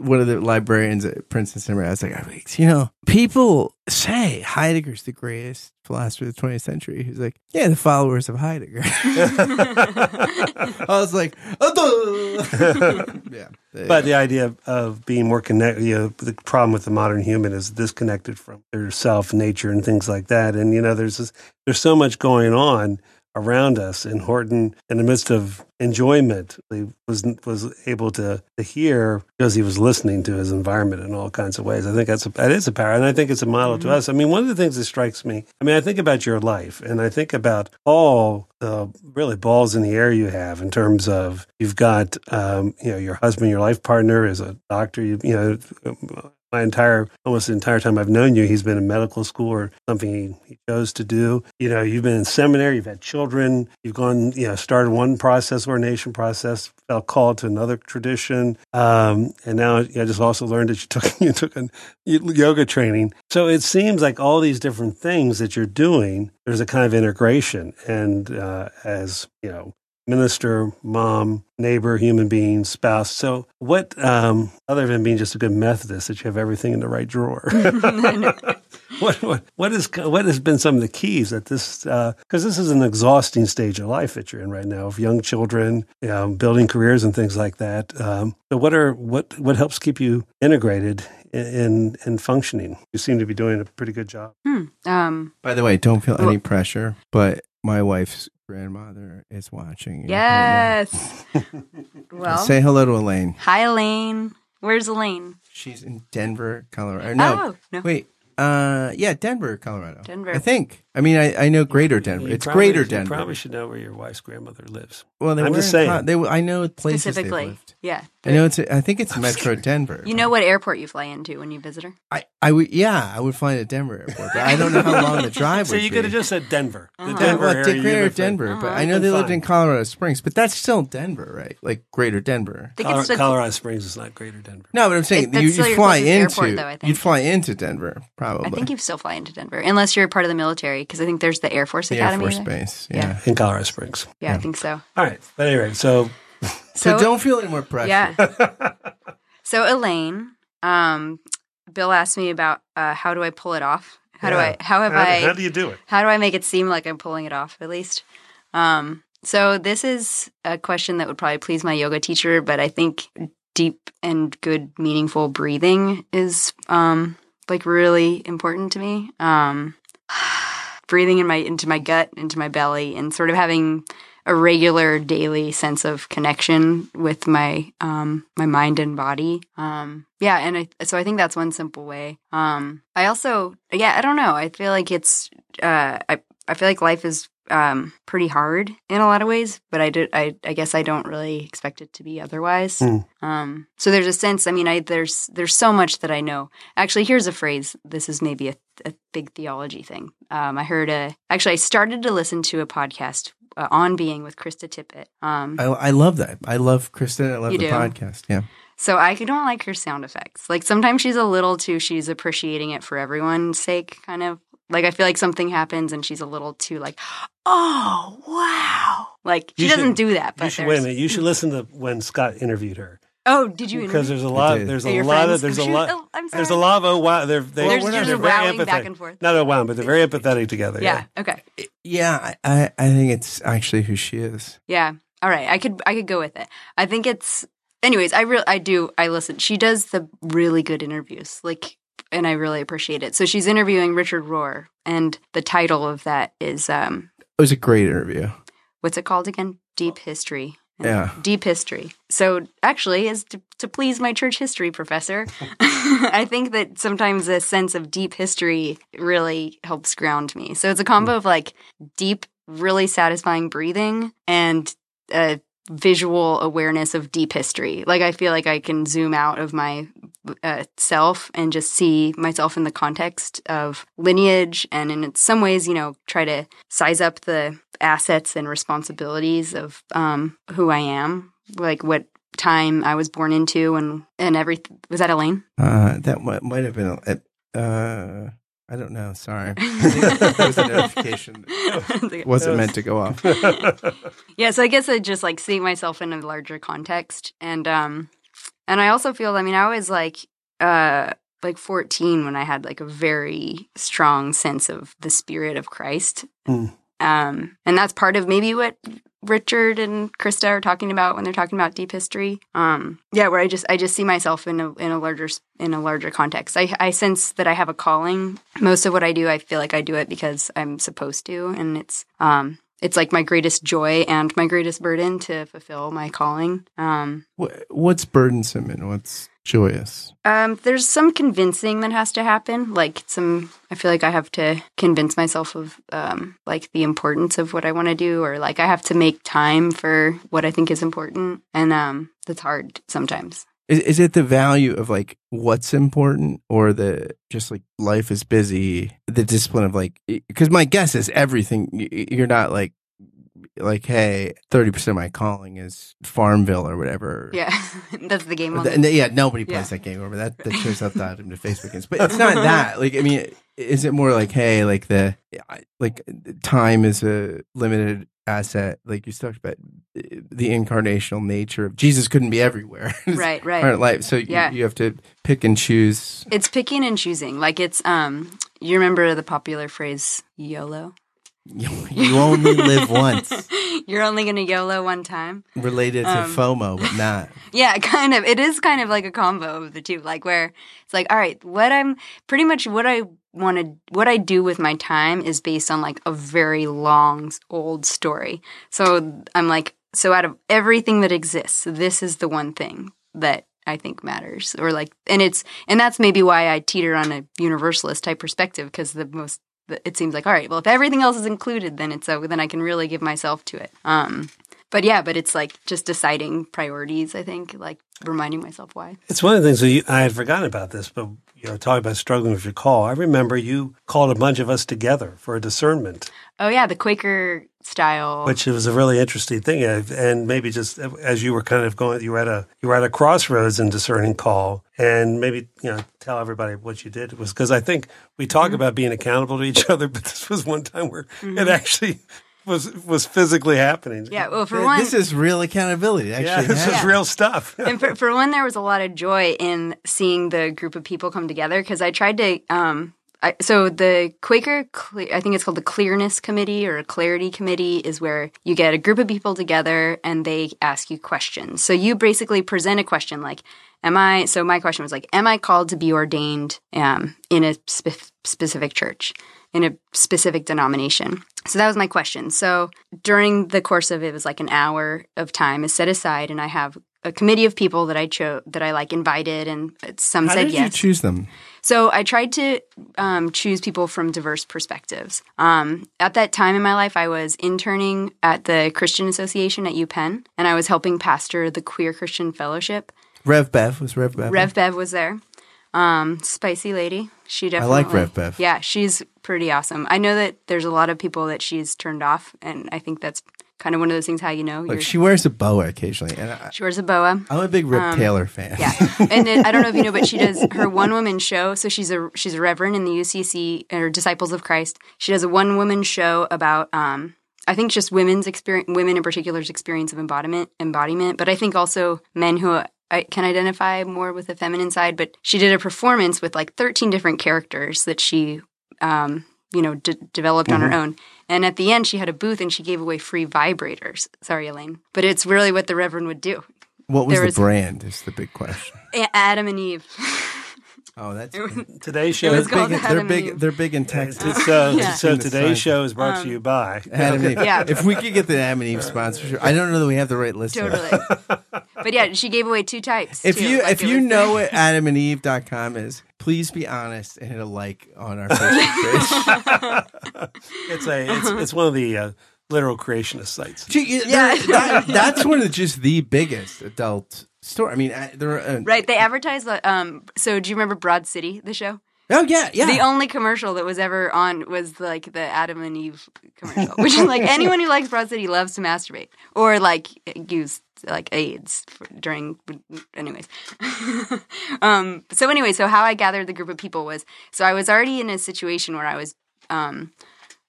[SPEAKER 4] one of the librarians at Princeton Seminary, I was like, you know, people say Heidegger's the greatest philosopher of the 20th century. who's like, yeah, the followers of Heidegger. I was like, duh. yeah.
[SPEAKER 5] But the idea of, of being more connected, you know, the problem with the modern human is disconnected from their self, nature, and things like that. And you know, there's this, there's so much going on around us. And Horton, in the midst of enjoyment, he was was able to, to hear because he was listening to his environment in all kinds of ways. I think that's a, that is a power, and I think it's a model to us. I mean, one of the things that strikes me. I mean, I think about your life, and I think about all the really balls in the air you have in terms of you've got um, you know your husband, your life partner is a doctor. You you know my entire almost the entire time I've known you, he's been in medical school or something he, he chose to do. You know, you've been in seminary, you've had children, you've gone, you know, started one process, ordination process, felt called to another tradition, um, and now I just also learned that you took you took a yoga training. So it seems like all these different things that you're doing, there's a kind of integration, and uh, as you know, minister, mom, neighbor, human being, spouse. So, what, um, other than being just a good Methodist, that you have everything in the right drawer? what, what, what is what has been some of the keys that this because this is an exhausting stage of life that you're in right now of young children, you know, building careers and things like that. Um, so, what are what what helps keep you integrated in in functioning? You seem to be doing a pretty good job.
[SPEAKER 6] Hmm. Um,
[SPEAKER 4] By the way, don't feel any pressure, but my wife's grandmother is watching.
[SPEAKER 6] yes. well,
[SPEAKER 4] Say hello to Elaine.
[SPEAKER 6] hi, Elaine. Where's Elaine?
[SPEAKER 4] She's in Denver, Colorado. No,
[SPEAKER 6] Oh, no.
[SPEAKER 4] wait. Uh, yeah, Denver, Colorado.
[SPEAKER 6] Denver.
[SPEAKER 4] I think. I mean, I, I know Greater Denver.
[SPEAKER 5] You
[SPEAKER 4] it's
[SPEAKER 5] probably-
[SPEAKER 4] Greater
[SPEAKER 5] you
[SPEAKER 4] Denver.
[SPEAKER 5] probably should know where your wife's grandmother lives.
[SPEAKER 4] well, they
[SPEAKER 5] I'm
[SPEAKER 4] were
[SPEAKER 5] just saying.
[SPEAKER 4] Col- they, I know places they've
[SPEAKER 6] Specifically.
[SPEAKER 4] lived.
[SPEAKER 6] Yeah.
[SPEAKER 4] I know it's. I think it's Metro Denver.
[SPEAKER 6] You know what airport you fly into when you visit her?
[SPEAKER 4] I, I would. Yeah, I would fly to Denver airport, but I don't know how long the drive
[SPEAKER 5] So
[SPEAKER 4] would
[SPEAKER 5] you could have just said Denver.
[SPEAKER 6] Uh-huh.
[SPEAKER 5] Denver
[SPEAKER 4] well,
[SPEAKER 5] area.
[SPEAKER 4] greater. Denver, but
[SPEAKER 6] Uh-huh.
[SPEAKER 4] I know they
[SPEAKER 5] Been
[SPEAKER 4] lived
[SPEAKER 5] fine.
[SPEAKER 4] in Colorado Springs, but that's still Denver, right? Like Greater Denver.
[SPEAKER 6] I think
[SPEAKER 5] Colorado,
[SPEAKER 6] the,
[SPEAKER 5] Colorado Springs is not Greater Denver.
[SPEAKER 4] No, but I'm saying
[SPEAKER 6] It-
[SPEAKER 4] you,
[SPEAKER 6] still
[SPEAKER 4] you fly into
[SPEAKER 6] airport, though,
[SPEAKER 4] you'd fly into Denver probably.
[SPEAKER 6] I think you still fly into Denver unless you're part of the military because I think there's the Air Force
[SPEAKER 4] the Air
[SPEAKER 6] Academy.
[SPEAKER 4] Force
[SPEAKER 6] there.
[SPEAKER 4] Base.
[SPEAKER 6] Yeah.
[SPEAKER 4] Yeah.
[SPEAKER 5] In Colorado Springs.
[SPEAKER 6] Yeah, I think so.
[SPEAKER 5] All right. But anyway, so
[SPEAKER 4] So, don't feel any more pressure.
[SPEAKER 6] Yeah. so Elaine, um, Bill asked me about uh, how do I pull it off? How do I? How have
[SPEAKER 5] how,
[SPEAKER 6] I?
[SPEAKER 5] how do you do it?
[SPEAKER 6] how do I make it seem like I'm pulling it off? At least. Um, so this is a question that would probably please my yoga teacher, but I think deep and good, meaningful breathing is um, like really important to me. Um, breathing in my into my gut, into my belly, and sort of having a regular daily sense of connection with my um my mind and body. Um yeah and I, so i think that's one simple way. Um i also yeah i don't know. I feel like it's uh i i feel like life is um pretty hard in a lot of ways but i did i i guess i don't really expect it to be otherwise.
[SPEAKER 5] Hmm.
[SPEAKER 6] um so there's a sense i mean i there's there's so much that i know. Actually here's a phrase. This is maybe a, a big theology thing um i heard a actually i started to listen to a podcast uh, on being with krista tippett um
[SPEAKER 4] I, I love that. I love Krista. I love
[SPEAKER 6] You
[SPEAKER 4] the
[SPEAKER 6] do?
[SPEAKER 4] podcast. Yeah.
[SPEAKER 6] so I don't like her sound effects. Like sometimes she's a little too she's appreciating it for everyone's sake, kind of. Like I feel like something happens and she's a little too like, oh wow. Like she
[SPEAKER 5] You
[SPEAKER 6] doesn't do that. But
[SPEAKER 5] You should wait a minute. You should listen to when Scott interviewed her
[SPEAKER 6] Oh, did you?
[SPEAKER 5] because there's a lot. There's a lot
[SPEAKER 6] friends?
[SPEAKER 5] of. There's a lot.
[SPEAKER 6] oh, I'm sorry.
[SPEAKER 5] There's a lot of oh wow. They're they,
[SPEAKER 6] There's-
[SPEAKER 5] they're
[SPEAKER 6] there's
[SPEAKER 5] very
[SPEAKER 6] wowing
[SPEAKER 5] empathetic.
[SPEAKER 6] back and forth.
[SPEAKER 5] Not a wow, but they're very empathetic together.
[SPEAKER 6] Yeah. Okay.
[SPEAKER 4] Yeah. I, I, I think it's actually who she is.
[SPEAKER 6] Yeah. All right. I could I could go with it. I think it's anyways, I real I do I listen. She does the really good interviews. Like and I really appreciate it. So she's interviewing Richard Rohr and the title of that is um
[SPEAKER 4] It was a great interview.
[SPEAKER 6] what's it called again? Deep history.
[SPEAKER 4] Yeah.
[SPEAKER 6] Deep history. So actually is to, to please my church history professor. I think that sometimes a sense of deep history really helps ground me. So it's a combo of like deep, really satisfying breathing and a visual awareness of deep history. Like I feel like I can zoom out of my uh, self and just see myself in the context of lineage and in some ways, you know, try to size up the assets and responsibilities of um, who I am, like what time I was born into and and everything. Was that Elaine?
[SPEAKER 4] Uh, that might, might have been. A, uh, I don't know. Sorry. I think that was a notification. It wasn't meant to go off.
[SPEAKER 6] yeah, so I guess I just like seeing myself in a larger context, and um, and I also feel. I mean, I was like uh like 14 when I had like a very strong sense of the spirit of Christ.
[SPEAKER 5] Mm.
[SPEAKER 6] Um, and that's part of maybe what Richard and Krista are talking about when they're talking about deep history. Um, yeah, where I just I just see myself in a in a larger in a larger context. I I sense that I have a calling. Most of what I do, I feel like I do it because I'm supposed to, and it's um it's like my greatest joy and my greatest burden to fulfill my calling. Um,
[SPEAKER 4] What's burdensome and what's joyous?
[SPEAKER 6] um, there's some convincing that has to happen. Like some, I feel like I have to convince myself of um, like the importance of what I want to do, or like I have to make time for what I think is important, and um, that's hard sometimes.
[SPEAKER 4] Is, is it the value of like what's important or the just like life is busy, the discipline of like, because my guess is everything, you're not like, like, hey, 30% of my calling is Farmville or whatever.
[SPEAKER 6] Yeah, that's the game.
[SPEAKER 4] The- yeah, nobody plays
[SPEAKER 6] Yeah.
[SPEAKER 4] that game over that. That shows up that into Facebook games, but it's not that. Like, I mean, is it more like, hey, like the like time is a limited asset, like you talked about the incarnational nature of Jesus couldn't be everywhere,
[SPEAKER 6] Right, right.
[SPEAKER 4] Life, so
[SPEAKER 6] Yeah.
[SPEAKER 4] you, you have to pick and choose.
[SPEAKER 6] It's picking and choosing. Like it's um, you remember the popular phrase YOLO?
[SPEAKER 4] You, only live once.
[SPEAKER 6] You're only gonna YOLO one time.
[SPEAKER 4] Related to
[SPEAKER 6] Um,
[SPEAKER 4] FOMO, but not.
[SPEAKER 6] Yeah, kind of. It is kind of like a combo of the two. Like where it's like, all right, what I'm pretty much what I want to what I do with my time is based on like a very long old story. So I'm like, so out of everything that exists, this is the one thing that I think matters. Or like, and it's and that's maybe why I teeter on a universalist type perspective because the most it seems like all right, well, if everything else is included, then it's so then I can really give myself to it. Um, but yeah, but it's like just deciding priorities. I think like reminding myself why.
[SPEAKER 5] It's one of the things that you, I had forgotten about this, but you know, talking about struggling with your call. I remember you called a bunch of us together for a discernment,
[SPEAKER 6] Oh yeah, the Quaker style.
[SPEAKER 5] which was a really interesting thing. And maybe just as you were kind of going, you were at a you were at a crossroads in discerning call, and maybe you know tell everybody what you did It was because I think we talk
[SPEAKER 6] Mm-hmm.
[SPEAKER 5] about being accountable to each other, but this was one time where it actually was was physically happening.
[SPEAKER 6] yeah, well for one,
[SPEAKER 4] This is real accountability.
[SPEAKER 5] yeah,
[SPEAKER 4] Actually,
[SPEAKER 5] this was
[SPEAKER 4] happened.
[SPEAKER 5] real stuff.
[SPEAKER 6] and for, for one, there was a lot of joy in seeing the group of people come together because I tried to. Um, I, so the Quaker, I think it's called the Clearness Committee or a Clarity Committee, is where you get a group of people together and they ask you questions. So you basically present a question like, "Am I?" So my question was like, "Am I called to be ordained um, in a spe- specific church?" In a specific denomination. So that was my question. So during the course of it, it was like an hour of time is set aside, and I have a committee of people that I chose that I like invited, and some
[SPEAKER 4] How
[SPEAKER 6] said
[SPEAKER 4] did
[SPEAKER 6] yes.
[SPEAKER 4] you choose them?
[SPEAKER 6] So I tried to um, choose people from diverse perspectives. Um, at that time in my life, I was interning at the Christian Association at UPenn, and I was helping pastor the Queer Christian Fellowship.
[SPEAKER 4] Rev Bev was Rev Bev.
[SPEAKER 6] Rev Bev was there. Um, spicy lady. She definitely.
[SPEAKER 4] I like Rev Bev.
[SPEAKER 6] Yeah, she's pretty awesome. I know that there's a lot of people that she's turned off, and I think that's kind of one of those things how you know.
[SPEAKER 4] Look, she wears a boa occasionally, and I,
[SPEAKER 6] she wears a boa.
[SPEAKER 4] I'm a big Rip Taylor fan.
[SPEAKER 6] Um, Yeah, and then, I don't know if you know, but she does her one woman show. So she's a she's a reverend in the UCC or Disciples of Christ. She does a one woman show about um, I think just women's experience, women in particular's experience of embodiment, embodiment. But I think also men who I can identify more with the feminine side. But she did a performance with like 13 different characters that she um, you know d- developed on her mm-hmm. own. And at the end, she had a booth and she gave away free vibrators. Sorry, Elaine, but it's really what the reverend would do.
[SPEAKER 4] What was
[SPEAKER 6] There
[SPEAKER 4] the
[SPEAKER 6] was-
[SPEAKER 4] brand? Is the big question.
[SPEAKER 6] A- Adam and Eve.
[SPEAKER 4] Oh, that's
[SPEAKER 5] Today's show
[SPEAKER 6] It
[SPEAKER 4] they're
[SPEAKER 6] was called
[SPEAKER 4] big.
[SPEAKER 6] Adam
[SPEAKER 4] They're
[SPEAKER 6] and
[SPEAKER 4] big.
[SPEAKER 6] Eve.
[SPEAKER 4] They're big in Texas.
[SPEAKER 5] So, uh,
[SPEAKER 6] Yeah.
[SPEAKER 5] so today's show is brought to um, you by.
[SPEAKER 4] Adam and Eve.
[SPEAKER 6] Yeah.
[SPEAKER 4] If we could get the Adam and Eve sponsorship, I don't know that we have the right list.
[SPEAKER 6] Totally. but yeah, she gave away two types.
[SPEAKER 4] If
[SPEAKER 6] too.
[SPEAKER 4] you
[SPEAKER 6] Like,
[SPEAKER 4] if you
[SPEAKER 6] was-
[SPEAKER 4] know what adamandeve.com is, please be honest and hit a like on our Facebook page.
[SPEAKER 5] It's a it's, it's one of the uh, literal creationist sites.
[SPEAKER 4] Gee, you-
[SPEAKER 6] Yeah.
[SPEAKER 4] they're- that- that's one of the, just the biggest adult store. I mean, I- there. Are, uh,
[SPEAKER 6] right, they advertise. the, Um, so do you remember Broad City, the show?
[SPEAKER 4] Oh yeah, yeah.
[SPEAKER 6] The only commercial that was ever on was like the Adam and Eve commercial, which is like anyone who likes Broad City loves to masturbate or like use like AIDS for, during. Anyways, um, so anyway, so how I gathered the group of people was so I was already in a situation where I was, um,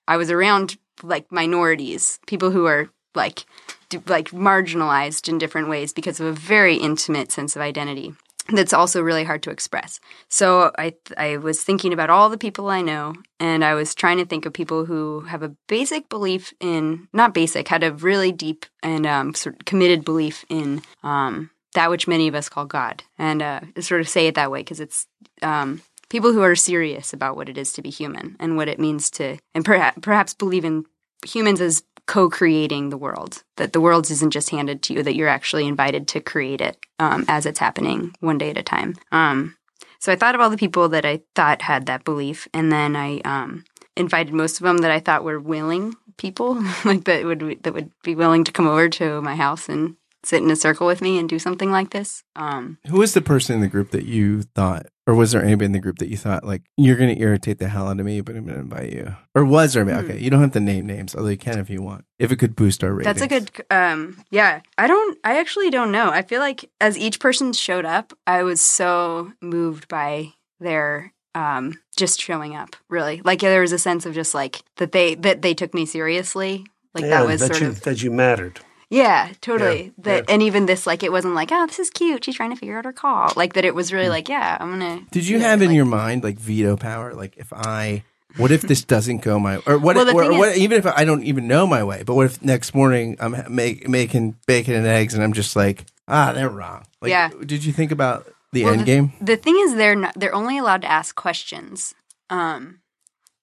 [SPEAKER 6] I was around like minorities, people who are like, d- like marginalized in different ways because of a very intimate sense of identity that's also really hard to express. So I I was thinking about all the people I know and I was trying to think of people who have a basic belief in not basic, had a really deep and um, sort of committed belief in um, that which many of us call God. And uh, sort of say it that way because it's um, people who are serious about what it is to be human and what it means to and perhaps perhaps believe in humans as co-creating the world that the world isn't just handed to you that you're actually invited to create it um, as it's happening one day at a time. Um, so i thought of all the people that i thought had that belief and then i um, invited most of them that i thought were willing people like that would that would be willing to come over to my house and sit in a circle with me and do something like this. Um,
[SPEAKER 4] Who was the person in the group that you thought, or was there anybody in the group that you thought like you're going to irritate the hell out of me, but I'm going to invite you? Or was there?
[SPEAKER 6] Hmm.
[SPEAKER 4] Okay, you don't have to name names, although you can if you want. If it could boost our ratings.
[SPEAKER 6] That's a good um yeah. I don't I actually don't know. I feel like as each person showed up, I was so moved by their um just showing up, really. Like there was a sense of just like that they that they took me seriously. Like
[SPEAKER 5] Yeah,
[SPEAKER 6] that was
[SPEAKER 5] that
[SPEAKER 6] sort
[SPEAKER 5] you
[SPEAKER 6] of
[SPEAKER 5] that you mattered.
[SPEAKER 6] Yeah, totally.
[SPEAKER 5] Yeah,
[SPEAKER 6] that
[SPEAKER 5] yeah.
[SPEAKER 6] and even this like it wasn't like, oh, this is cute. She's trying to figure out her call. Like that it was really like, yeah, I'm going to
[SPEAKER 4] Hmm. Did you have in your mind like veto power? Like if I, what if this doesn't go my, or what?
[SPEAKER 6] Well, the
[SPEAKER 4] or, or what
[SPEAKER 6] is-
[SPEAKER 4] even if I don't even know my way, but what if next morning I'm make, making bacon and eggs and I'm just like, ah, they're wrong. Like,
[SPEAKER 6] Yeah.
[SPEAKER 4] Did you think about the
[SPEAKER 6] Well,
[SPEAKER 4] end
[SPEAKER 6] the,
[SPEAKER 4] game?
[SPEAKER 6] The thing is they're not, they're only allowed to ask questions. Um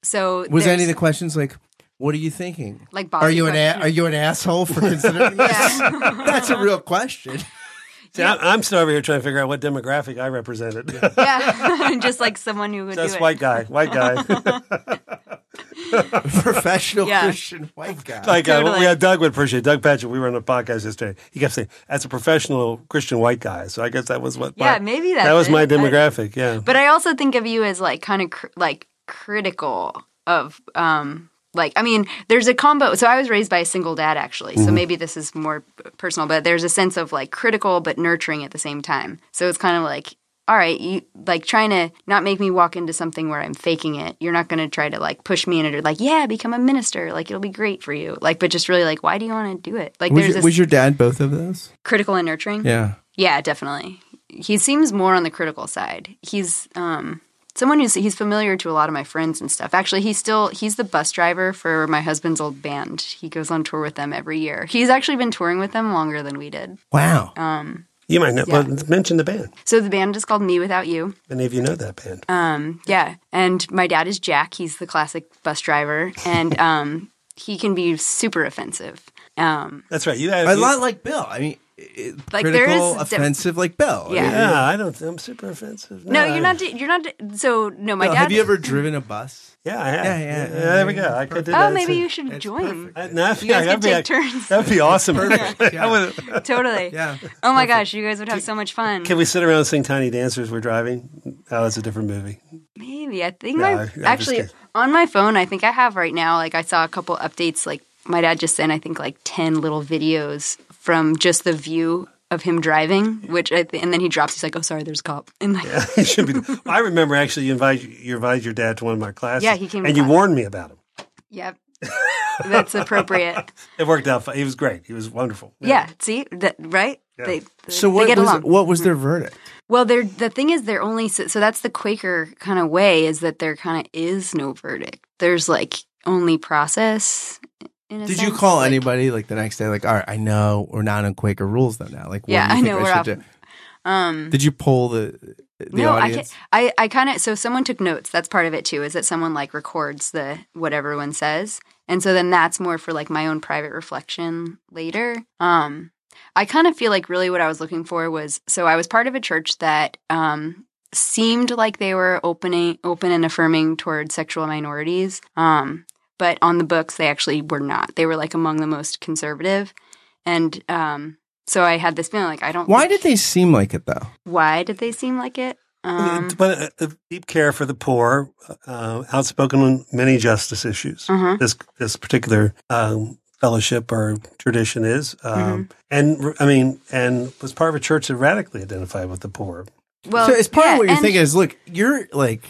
[SPEAKER 6] so
[SPEAKER 4] Was any of the questions like, what are you thinking?
[SPEAKER 6] like
[SPEAKER 4] Are
[SPEAKER 6] bossy
[SPEAKER 4] you an a- are you an asshole for considering this?
[SPEAKER 6] Yeah.
[SPEAKER 4] That's a real question.
[SPEAKER 5] See, I, I'm still over here trying to figure out what demographic I represented.
[SPEAKER 6] Yeah, just like someone who would
[SPEAKER 5] That's
[SPEAKER 6] do it.
[SPEAKER 5] white guy, white guy.
[SPEAKER 4] professional
[SPEAKER 6] Yeah.
[SPEAKER 4] Christian white guy.
[SPEAKER 5] Like uh,
[SPEAKER 6] Totally.
[SPEAKER 5] we had Doug would appreciate Doug Patrick. We were on a podcast yesterday. He kept saying, "As a professional Christian white guy," so I guess that was what.
[SPEAKER 6] Yeah,
[SPEAKER 5] my,
[SPEAKER 6] maybe
[SPEAKER 5] that
[SPEAKER 6] that's
[SPEAKER 5] was my
[SPEAKER 6] it. I-
[SPEAKER 5] demographic. yeah,
[SPEAKER 6] But I also think of you as like kind of cr- like critical of um like I mean there's a combo so I was raised by a single dad actually
[SPEAKER 5] Mm-hmm.
[SPEAKER 6] so maybe this is more personal but there's a sense of like critical but nurturing at the same time so it's kind of like all right you like trying to not make me walk into something where I'm faking it you're not going to try to like push me into like yeah become a minister like it'll be great for you like but just really like why do you want to do it like
[SPEAKER 4] was,
[SPEAKER 6] there's
[SPEAKER 4] your, was your dad both of those?
[SPEAKER 6] critical and nurturing
[SPEAKER 4] Yeah.
[SPEAKER 6] yeah, definitely. He seems more on the critical side. He's um someone who's he's familiar to a lot of my friends and stuff. Actually, he's still he's the bus driver for my husband's old band. He goes on tour with them every year. He's actually been touring with them longer than we did.
[SPEAKER 4] Wow.
[SPEAKER 6] Um
[SPEAKER 5] you might know.
[SPEAKER 6] yeah.
[SPEAKER 5] Well, mention the band.
[SPEAKER 6] so the band is called Me Without You.
[SPEAKER 5] Many of you know that band.
[SPEAKER 6] Um yeah, and my dad is Jack. He's the classic bus driver and um he can be super offensive. Um
[SPEAKER 5] That's right. You have
[SPEAKER 4] a
[SPEAKER 5] you-
[SPEAKER 4] lot like Bill. I mean, it,
[SPEAKER 6] Like, there
[SPEAKER 4] critical,
[SPEAKER 6] is di-
[SPEAKER 4] offensive like Bell. I
[SPEAKER 6] Yeah.
[SPEAKER 5] Yeah, I don't. I'm super offensive.
[SPEAKER 6] no,
[SPEAKER 5] I-
[SPEAKER 6] you're not you're not so no, my
[SPEAKER 4] Bill,
[SPEAKER 6] dad
[SPEAKER 4] have you ever driven a bus?
[SPEAKER 5] Yeah, I have.
[SPEAKER 4] Yeah, yeah,
[SPEAKER 5] Yeah,
[SPEAKER 4] yeah,
[SPEAKER 5] there we go. I could do
[SPEAKER 6] Oh,
[SPEAKER 5] that.
[SPEAKER 6] maybe
[SPEAKER 5] too.
[SPEAKER 6] you should join.
[SPEAKER 4] perfect.
[SPEAKER 5] I, no,
[SPEAKER 6] You guys
[SPEAKER 5] that'd
[SPEAKER 6] could
[SPEAKER 5] be
[SPEAKER 6] take turns.
[SPEAKER 5] That'd be awesome.
[SPEAKER 4] Perfect, yeah.
[SPEAKER 6] Totally.
[SPEAKER 4] Yeah.
[SPEAKER 6] Oh my gosh, you guys would have so much fun.
[SPEAKER 5] Can we sit around and sing Tiny Dancers? We're driving. Oh, it's a different movie.
[SPEAKER 6] Maybe I think
[SPEAKER 5] No,
[SPEAKER 6] my
[SPEAKER 5] I'm
[SPEAKER 6] actually on my phone. I think I have right now. Like I saw a couple updates. Like my dad just sent. I think like ten little videos from just the view of him driving. Which I th- and then he drops. He's like, "Oh, sorry, there's a cop." And like, yeah,
[SPEAKER 5] It should be. I remember actually you invited you invited your dad to one of my classes.
[SPEAKER 6] Yeah, he came to
[SPEAKER 5] and you
[SPEAKER 6] class.
[SPEAKER 5] warned me about him.
[SPEAKER 6] yep, that's appropriate.
[SPEAKER 5] It worked out. fi- He was great. He was wonderful.
[SPEAKER 6] Yeah, see that right? They, they,
[SPEAKER 4] So
[SPEAKER 6] they
[SPEAKER 4] what
[SPEAKER 6] get
[SPEAKER 4] was
[SPEAKER 6] along.
[SPEAKER 4] what was their hmm. verdict?
[SPEAKER 6] Well, they're the thing is they're only so, so that's the Quaker kind of way is that there kind of is no verdict. There's like only process.
[SPEAKER 4] Did you call
[SPEAKER 6] like-
[SPEAKER 4] anybody like the next day? Like, all right, I know we're not on Quaker rules though now. Like, what
[SPEAKER 6] Yeah, I know we're off.
[SPEAKER 4] do?
[SPEAKER 6] Um,
[SPEAKER 4] Did you pull the the
[SPEAKER 6] no, I,
[SPEAKER 4] audience?
[SPEAKER 6] ca- I I kind of so someone took notes. That's part of it too. Is that someone like records the what everyone says, and so then that's more for like my own private reflection later. Um, I kind of feel like really what I was looking for was so I was part of a church that um seemed like they were opening open and affirming towards sexual minorities. Um, but on the books they actually were not. They were like among the most conservative, and um. So I had this feeling like I don't.
[SPEAKER 4] Why
[SPEAKER 6] think-
[SPEAKER 4] did they seem like it though?
[SPEAKER 6] Why did they seem like it? Um,
[SPEAKER 5] but a, a deep care for the poor, uh, outspoken on many justice issues.
[SPEAKER 6] Mhm.
[SPEAKER 5] This this particular um, fellowship or tradition is, um,
[SPEAKER 6] Mm-hmm.
[SPEAKER 5] and I mean, and was part of a church that radically identified with the poor.
[SPEAKER 6] well,
[SPEAKER 4] so it's part
[SPEAKER 6] yeah,
[SPEAKER 4] of what you're
[SPEAKER 6] and-
[SPEAKER 4] thinking is look, you're like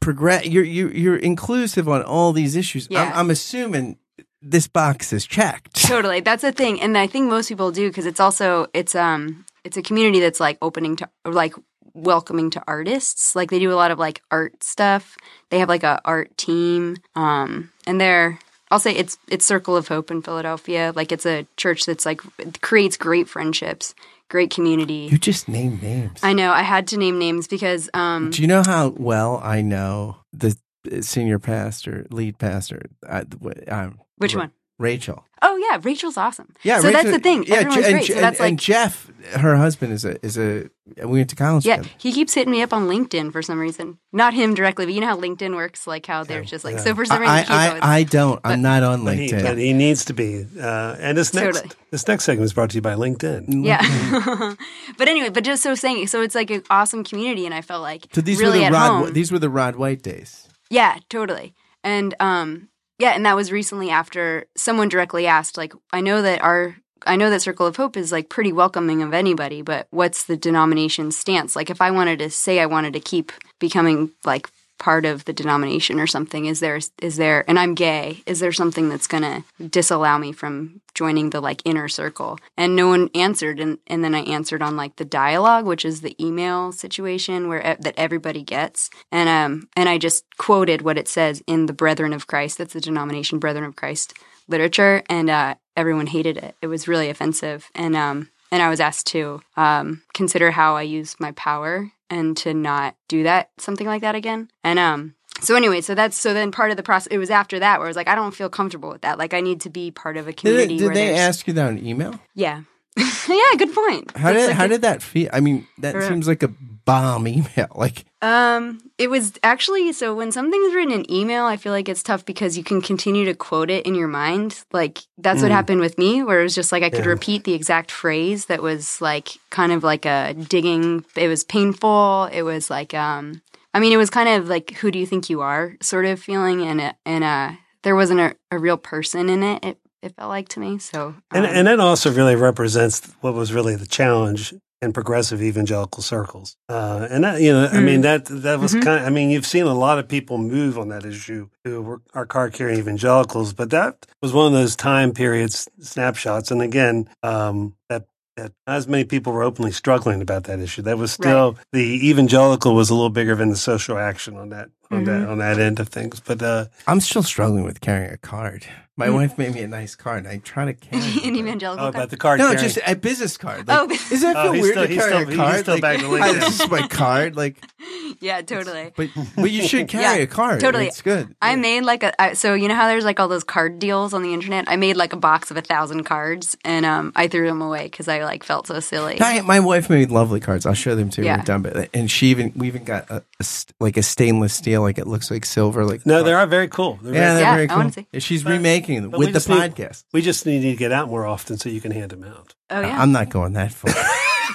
[SPEAKER 4] progress. You're you're you're inclusive on all these issues.
[SPEAKER 6] Yeah.
[SPEAKER 4] I'm, I'm assuming this box is checked.
[SPEAKER 6] totally that's the thing and i think most people do because it's also it's um it's a community that's like opening to or like welcoming to artists like they do a lot of like art stuff they have like a art team um and they're i'll say it's it's circle of hope in philadelphia like it's a church that's like creates great friendships great community
[SPEAKER 4] You just name names.
[SPEAKER 6] i know i had to name names because um
[SPEAKER 4] Do you know how well I know the senior pastor, lead pastor? I, um,
[SPEAKER 6] which one?
[SPEAKER 4] Rachel.
[SPEAKER 6] Oh yeah rachel's awesome
[SPEAKER 4] Yeah,
[SPEAKER 6] so
[SPEAKER 4] Rachel,
[SPEAKER 6] that's the thing
[SPEAKER 4] Yeah,
[SPEAKER 6] everyone's
[SPEAKER 4] and,
[SPEAKER 6] great so
[SPEAKER 4] and-
[SPEAKER 6] that's like
[SPEAKER 4] and Jeff, her husband, is a is a. We went to college
[SPEAKER 6] Yeah,
[SPEAKER 4] together.
[SPEAKER 6] he keeps hitting me up on LinkedIn for some reason. Not him directly, but you know how LinkedIn works, like how they're just like so for some reason.
[SPEAKER 4] I,
[SPEAKER 6] he keeps
[SPEAKER 4] I, I don't. I'm not on
[SPEAKER 5] But he,
[SPEAKER 4] LinkedIn.
[SPEAKER 5] but he needs to be. Uh, and this next
[SPEAKER 6] Totally.
[SPEAKER 5] this next segment is brought to you by LinkedIn.
[SPEAKER 6] yeah, but anyway, but just so saying, so it's like an awesome community, and I felt like
[SPEAKER 4] so these
[SPEAKER 6] really
[SPEAKER 4] were
[SPEAKER 6] at
[SPEAKER 4] the Rod.
[SPEAKER 6] home.
[SPEAKER 4] These were the Rod White days.
[SPEAKER 6] Yeah, totally. And um yeah, and that was recently after someone directly asked like I know that our I know that Circle of Hope is like pretty welcoming of anybody, but what's the denomination stance? Like if I wanted to say I wanted to keep becoming like part of the denomination or something, is there is there and I'm gay, is there something that's going to disallow me from joining the like inner circle? And no one answered and and then I answered on like the dialogue, which is the email situation where that everybody gets. And um and I just quoted what it says in the Brethren of Christ, that's the denomination Brethren of Christ literature and uh everyone hated it. It was really offensive and um and I was asked to um consider how I use my power and to not do that something like that again. And um so anyway, so that's so then part of the process. It was after that where I was like, I don't feel comfortable with that. Like I need to be part of a
[SPEAKER 4] Did,
[SPEAKER 6] community.
[SPEAKER 4] it, did they
[SPEAKER 6] there's-
[SPEAKER 4] ask you that on email?
[SPEAKER 6] Yeah, yeah. Good point.
[SPEAKER 4] How did
[SPEAKER 6] like
[SPEAKER 4] how
[SPEAKER 6] a-
[SPEAKER 4] did that feel? I mean, that seems like a bomb email? Like,
[SPEAKER 6] Um, it was actually so when something's written in email, I feel like it's tough because you can continue to quote it in your mind. Like that's what happened with me, where it was just like I could
[SPEAKER 5] Yeah.
[SPEAKER 6] repeat the exact phrase that was like kind of like a digging. It was painful. It was like um, I mean, it was kind of like who do you think you are sort of feeling, and and uh, there wasn't a, a real person in it. It it felt like to me. So
[SPEAKER 5] And,
[SPEAKER 6] um,
[SPEAKER 5] and that also really represents what was really the challenge in progressive evangelical circles. Uh, and that, you know, I mean, that, that was
[SPEAKER 6] Mhm.
[SPEAKER 5] kind of, I mean, you've seen a lot of people move on that issue who were, are card carrying evangelicals, but that was one of those time periods snapshots. And again, um, that, that not as many people were openly struggling about that issue. That was still the evangelical was a little bigger than the social action on that on that on that end of things. But uh,
[SPEAKER 4] I'm still struggling with carrying a card. My
[SPEAKER 6] Mm.
[SPEAKER 4] wife made me a nice card. and I try to carry it,
[SPEAKER 6] an
[SPEAKER 4] but-
[SPEAKER 6] evangelical.
[SPEAKER 5] oh,
[SPEAKER 6] card.
[SPEAKER 5] about the card.
[SPEAKER 4] No,
[SPEAKER 5] carrying.
[SPEAKER 4] just a business card. Like,
[SPEAKER 6] Oh,
[SPEAKER 4] does that
[SPEAKER 5] Oh,
[SPEAKER 4] feel
[SPEAKER 5] he's
[SPEAKER 4] weird
[SPEAKER 5] still-
[SPEAKER 4] to carry
[SPEAKER 5] still-
[SPEAKER 4] a card?
[SPEAKER 5] he's still
[SPEAKER 4] like,
[SPEAKER 5] back to
[SPEAKER 4] this is my card. Like,
[SPEAKER 6] yeah, totally.
[SPEAKER 4] but but you should carry
[SPEAKER 6] Yeah,
[SPEAKER 4] a card.
[SPEAKER 6] totally.
[SPEAKER 4] It's good.
[SPEAKER 6] I made like a I, so you know how there's like all those card deals on the internet. I made like a box of a thousand cards and um I threw them away because I like felt so silly.
[SPEAKER 4] I, my wife made lovely cards. I'll show them to you
[SPEAKER 6] Yeah.
[SPEAKER 4] we're done. But and she even we even got a, a like a stainless steel, like it looks like silver. Like
[SPEAKER 5] no, they are very cool. They're
[SPEAKER 4] yeah,
[SPEAKER 5] very
[SPEAKER 4] they're
[SPEAKER 6] Yeah,
[SPEAKER 4] very cool.
[SPEAKER 6] wanna see.
[SPEAKER 4] Yeah, She's
[SPEAKER 5] But-
[SPEAKER 4] remaking them
[SPEAKER 5] but
[SPEAKER 4] with the
[SPEAKER 5] just need-
[SPEAKER 4] podcast.
[SPEAKER 5] We just need to get out more often so you can hand them out.
[SPEAKER 6] Oh yeah.
[SPEAKER 4] I'm not going that far.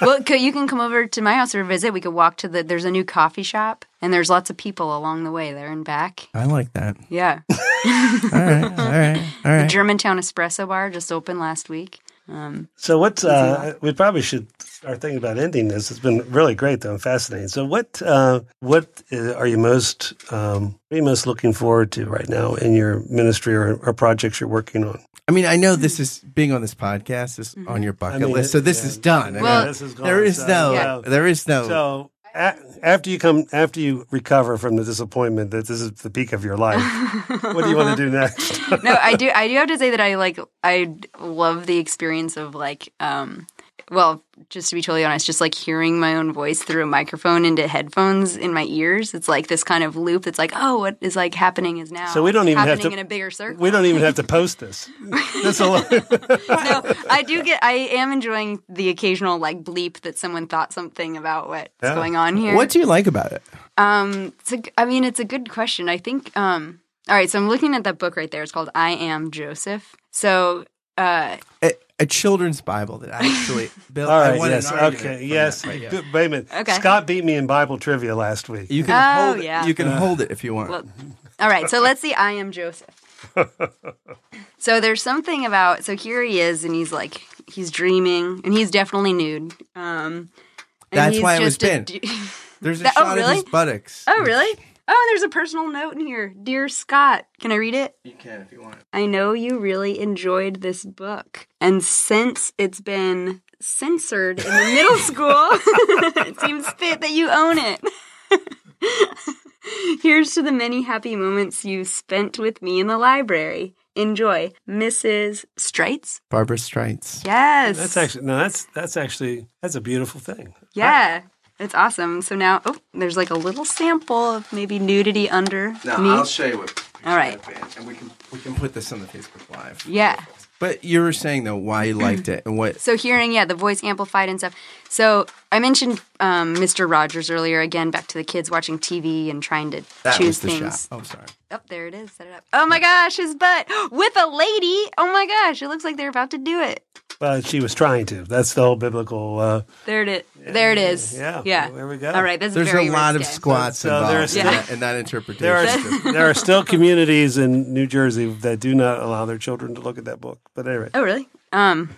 [SPEAKER 6] well, you can come over to my house for a visit. We could walk to the. There's a new coffee shop and there's lots of people along the way there and back.
[SPEAKER 4] I like that.
[SPEAKER 6] Yeah,
[SPEAKER 4] All right, all right, all
[SPEAKER 6] the. Germantown Espresso Bar just opened last week. Um,
[SPEAKER 5] So what's uh, we probably should start thinking about ending this. It's been really great though and fascinating. So what uh, what uh, are you most um, are you most looking forward to right now in your ministry or, or projects you're working on?
[SPEAKER 4] I mean, I know this is being on this podcast is on your bucket
[SPEAKER 5] mean,
[SPEAKER 4] list, so this
[SPEAKER 5] yeah.
[SPEAKER 4] is done. I
[SPEAKER 6] Well-
[SPEAKER 4] mean,
[SPEAKER 5] this is gone,
[SPEAKER 4] is
[SPEAKER 5] so-
[SPEAKER 4] no,
[SPEAKER 6] Yeah.
[SPEAKER 4] there is no.
[SPEAKER 5] So a- after you come after you recover from the disappointment that this is the peak of your life, what do you want to do next?
[SPEAKER 6] no, I do. I do have to say that I like. I love the experience of like. um well, just to be totally honest, just like hearing my own voice through a microphone into headphones in my ears, it's like this kind of loop that's like, oh, what is like happening is now.
[SPEAKER 5] So we don't even have to-
[SPEAKER 6] in a bigger circle.
[SPEAKER 5] we don't even have to post this. This will,
[SPEAKER 6] no, I do get. I am enjoying the occasional like bleep that someone thought something about what's
[SPEAKER 5] Yeah.
[SPEAKER 6] going on here.
[SPEAKER 4] what do you like about it?
[SPEAKER 6] Um, it's a, I mean, it's a good question. I think. Um, all right, so I'm looking at that book right there. It's called "I Am Joseph." So, uh,
[SPEAKER 4] A, a children's Bible that actually Bill.
[SPEAKER 5] all
[SPEAKER 4] I
[SPEAKER 5] Yes.
[SPEAKER 4] An
[SPEAKER 5] Okay. Yes.
[SPEAKER 4] that, but yeah.
[SPEAKER 5] Wait a minute.
[SPEAKER 6] Okay.
[SPEAKER 5] Scott beat me in Bible trivia last week.
[SPEAKER 4] You can
[SPEAKER 6] Oh,
[SPEAKER 4] hold
[SPEAKER 6] yeah.
[SPEAKER 4] it. You can hold it if you want.
[SPEAKER 6] well, all right. So let's see. I am Joseph. so there's something about. So here he is, and he's like he's dreaming, and he's definitely nude. Um, and
[SPEAKER 4] That's
[SPEAKER 6] he's
[SPEAKER 4] why it was
[SPEAKER 6] just
[SPEAKER 4] Ben.
[SPEAKER 6] du-
[SPEAKER 4] There's a
[SPEAKER 6] That- oh,
[SPEAKER 4] shot of his buttocks.
[SPEAKER 6] oh, really? Oh, there's a personal note in here. Dear Scott, can I read it?
[SPEAKER 4] You can if you want.
[SPEAKER 6] I know you really enjoyed this book. And since it's been censored in the middle school, it seems fit that you own it. Here's to the many happy moments you spent with me in the library. Enjoy, Mrs. Straits.
[SPEAKER 4] Barbara Streitz.
[SPEAKER 6] Yes.
[SPEAKER 5] That's actually no. That's that's actually that's a beautiful thing.
[SPEAKER 6] yeah. It's awesome. So now, oh, there's like a little sample of maybe nudity under
[SPEAKER 4] No,
[SPEAKER 6] me.
[SPEAKER 4] I'll show you what.
[SPEAKER 6] All right.
[SPEAKER 4] and we can we can put this on the Facebook Live.
[SPEAKER 6] yeah.
[SPEAKER 4] But you were saying though why you liked it and what
[SPEAKER 6] So hearing, yeah, the voice amplified and stuff. So I mentioned um, Mr. Rogers earlier. Again, back to the kids watching TV and trying to
[SPEAKER 4] that
[SPEAKER 6] choose things.
[SPEAKER 4] shot. Oh, sorry.
[SPEAKER 6] Oh, there it is. Set it up. Oh my gosh, his butt with a lady. Oh my gosh, it looks like they're about to do it.
[SPEAKER 5] Well, she was trying to. That's the whole biblical. Uh,
[SPEAKER 6] There it is. There it is.
[SPEAKER 5] Yeah,
[SPEAKER 6] Yeah.
[SPEAKER 5] there we go.
[SPEAKER 6] All right. That's
[SPEAKER 4] There's
[SPEAKER 6] very
[SPEAKER 4] a lot of squats
[SPEAKER 5] So
[SPEAKER 4] involved
[SPEAKER 5] there's-
[SPEAKER 4] in,
[SPEAKER 6] Yeah.
[SPEAKER 4] that, in that interpretation.
[SPEAKER 5] there are there are still communities in New Jersey that do not allow their children to look at that book. But anyway,
[SPEAKER 6] Oh, really? Um,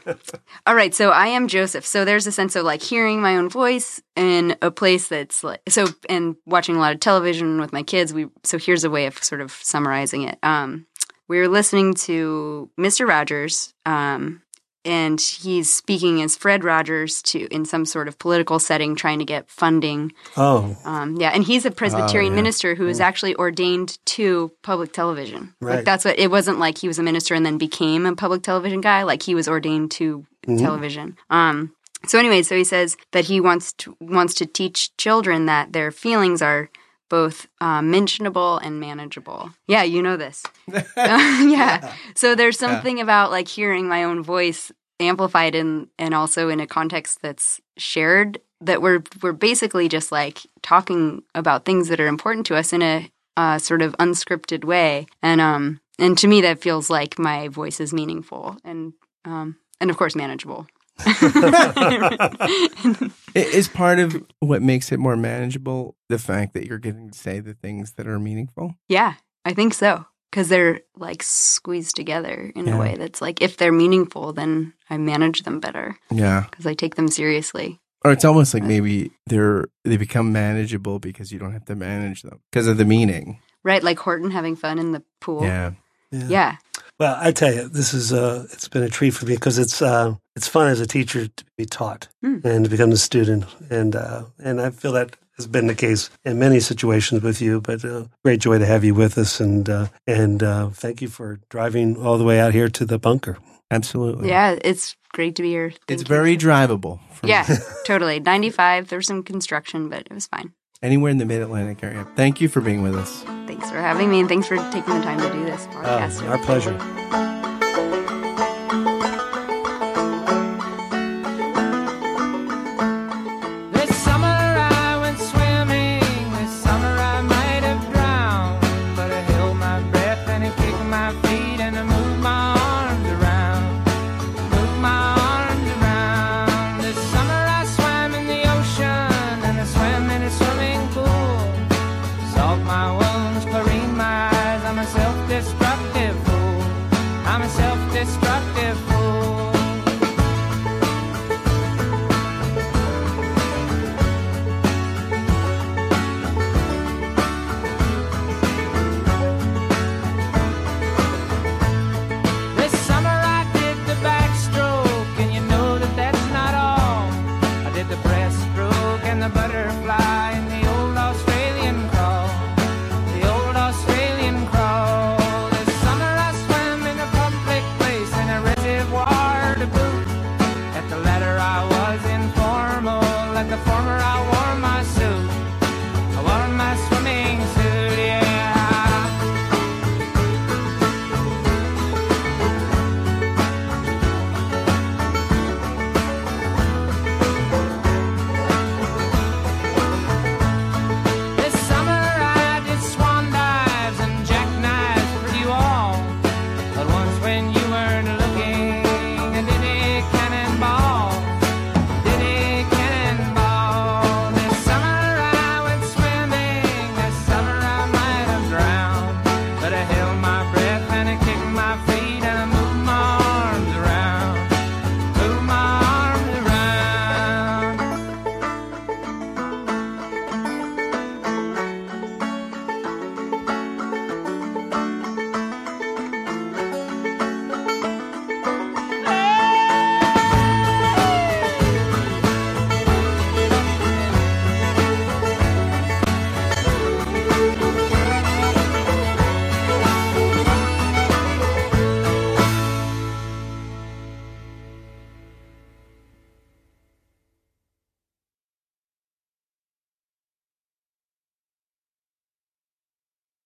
[SPEAKER 6] all right. So I am Joseph. So there's a sense of like hearing my own voice in a place that's like, so, and watching a lot of television with my kids. We, so here's a way of sort of summarizing it. Um, we were listening to Mr. Rogers, um, and he's speaking as Fred Rogers to in some sort of political setting, trying to get funding.
[SPEAKER 5] oh,
[SPEAKER 6] Um, yeah, and he's a Presbyterian
[SPEAKER 4] yeah.
[SPEAKER 6] minister who is actually ordained to public television.
[SPEAKER 5] Right.
[SPEAKER 6] Like that's what it wasn't like he was a minister and then became a public television guy. Like he was ordained to television. Um, so anyway, so he says that he wants to wants to teach children that their feelings are both uh, mentionable and manageable. Yeah, you know this. yeah. So there's something about like hearing my own voice amplified and and also in a context that's shared that we're we're basically just like talking about things that are important to us in a uh, sort of unscripted way, and um and to me that feels like my voice is meaningful and um and of course manageable.
[SPEAKER 4] Is part of what makes it more manageable the fact that you're getting to say the things that are meaningful?
[SPEAKER 6] Yeah, I think so. Because they're like squeezed together in
[SPEAKER 4] Yeah.
[SPEAKER 6] a way that's like, if they're meaningful, then I manage them better
[SPEAKER 4] Yeah.
[SPEAKER 6] because I take them seriously.
[SPEAKER 4] Or it's almost like maybe they're they become manageable because you don't have to manage them because of the meaning.
[SPEAKER 6] Right? Like Horton having fun in the pool.
[SPEAKER 4] Yeah.
[SPEAKER 6] Yeah.
[SPEAKER 2] Well, I tell you, this is uh, it's been a treat for me because it's uh, it's fun as a teacher to be taught
[SPEAKER 6] Hmm.
[SPEAKER 2] and to become a student, and uh, and I feel that has been the case in many situations with you. But uh, great joy to have you with us, and uh, and uh, thank you for driving all the way out here to the bunker.
[SPEAKER 4] Absolutely.
[SPEAKER 6] Yeah. It's great to be here.
[SPEAKER 4] It's
[SPEAKER 6] you.
[SPEAKER 4] very drivable. from
[SPEAKER 6] Yeah, totally. 95. There was some construction, but it was fine.
[SPEAKER 4] Anywhere in the mid Atlantic area. Thank you for being with us.
[SPEAKER 6] Thanks for having me and thanks for taking the time to do this
[SPEAKER 2] Uh,
[SPEAKER 6] podcast.
[SPEAKER 2] our pleasure.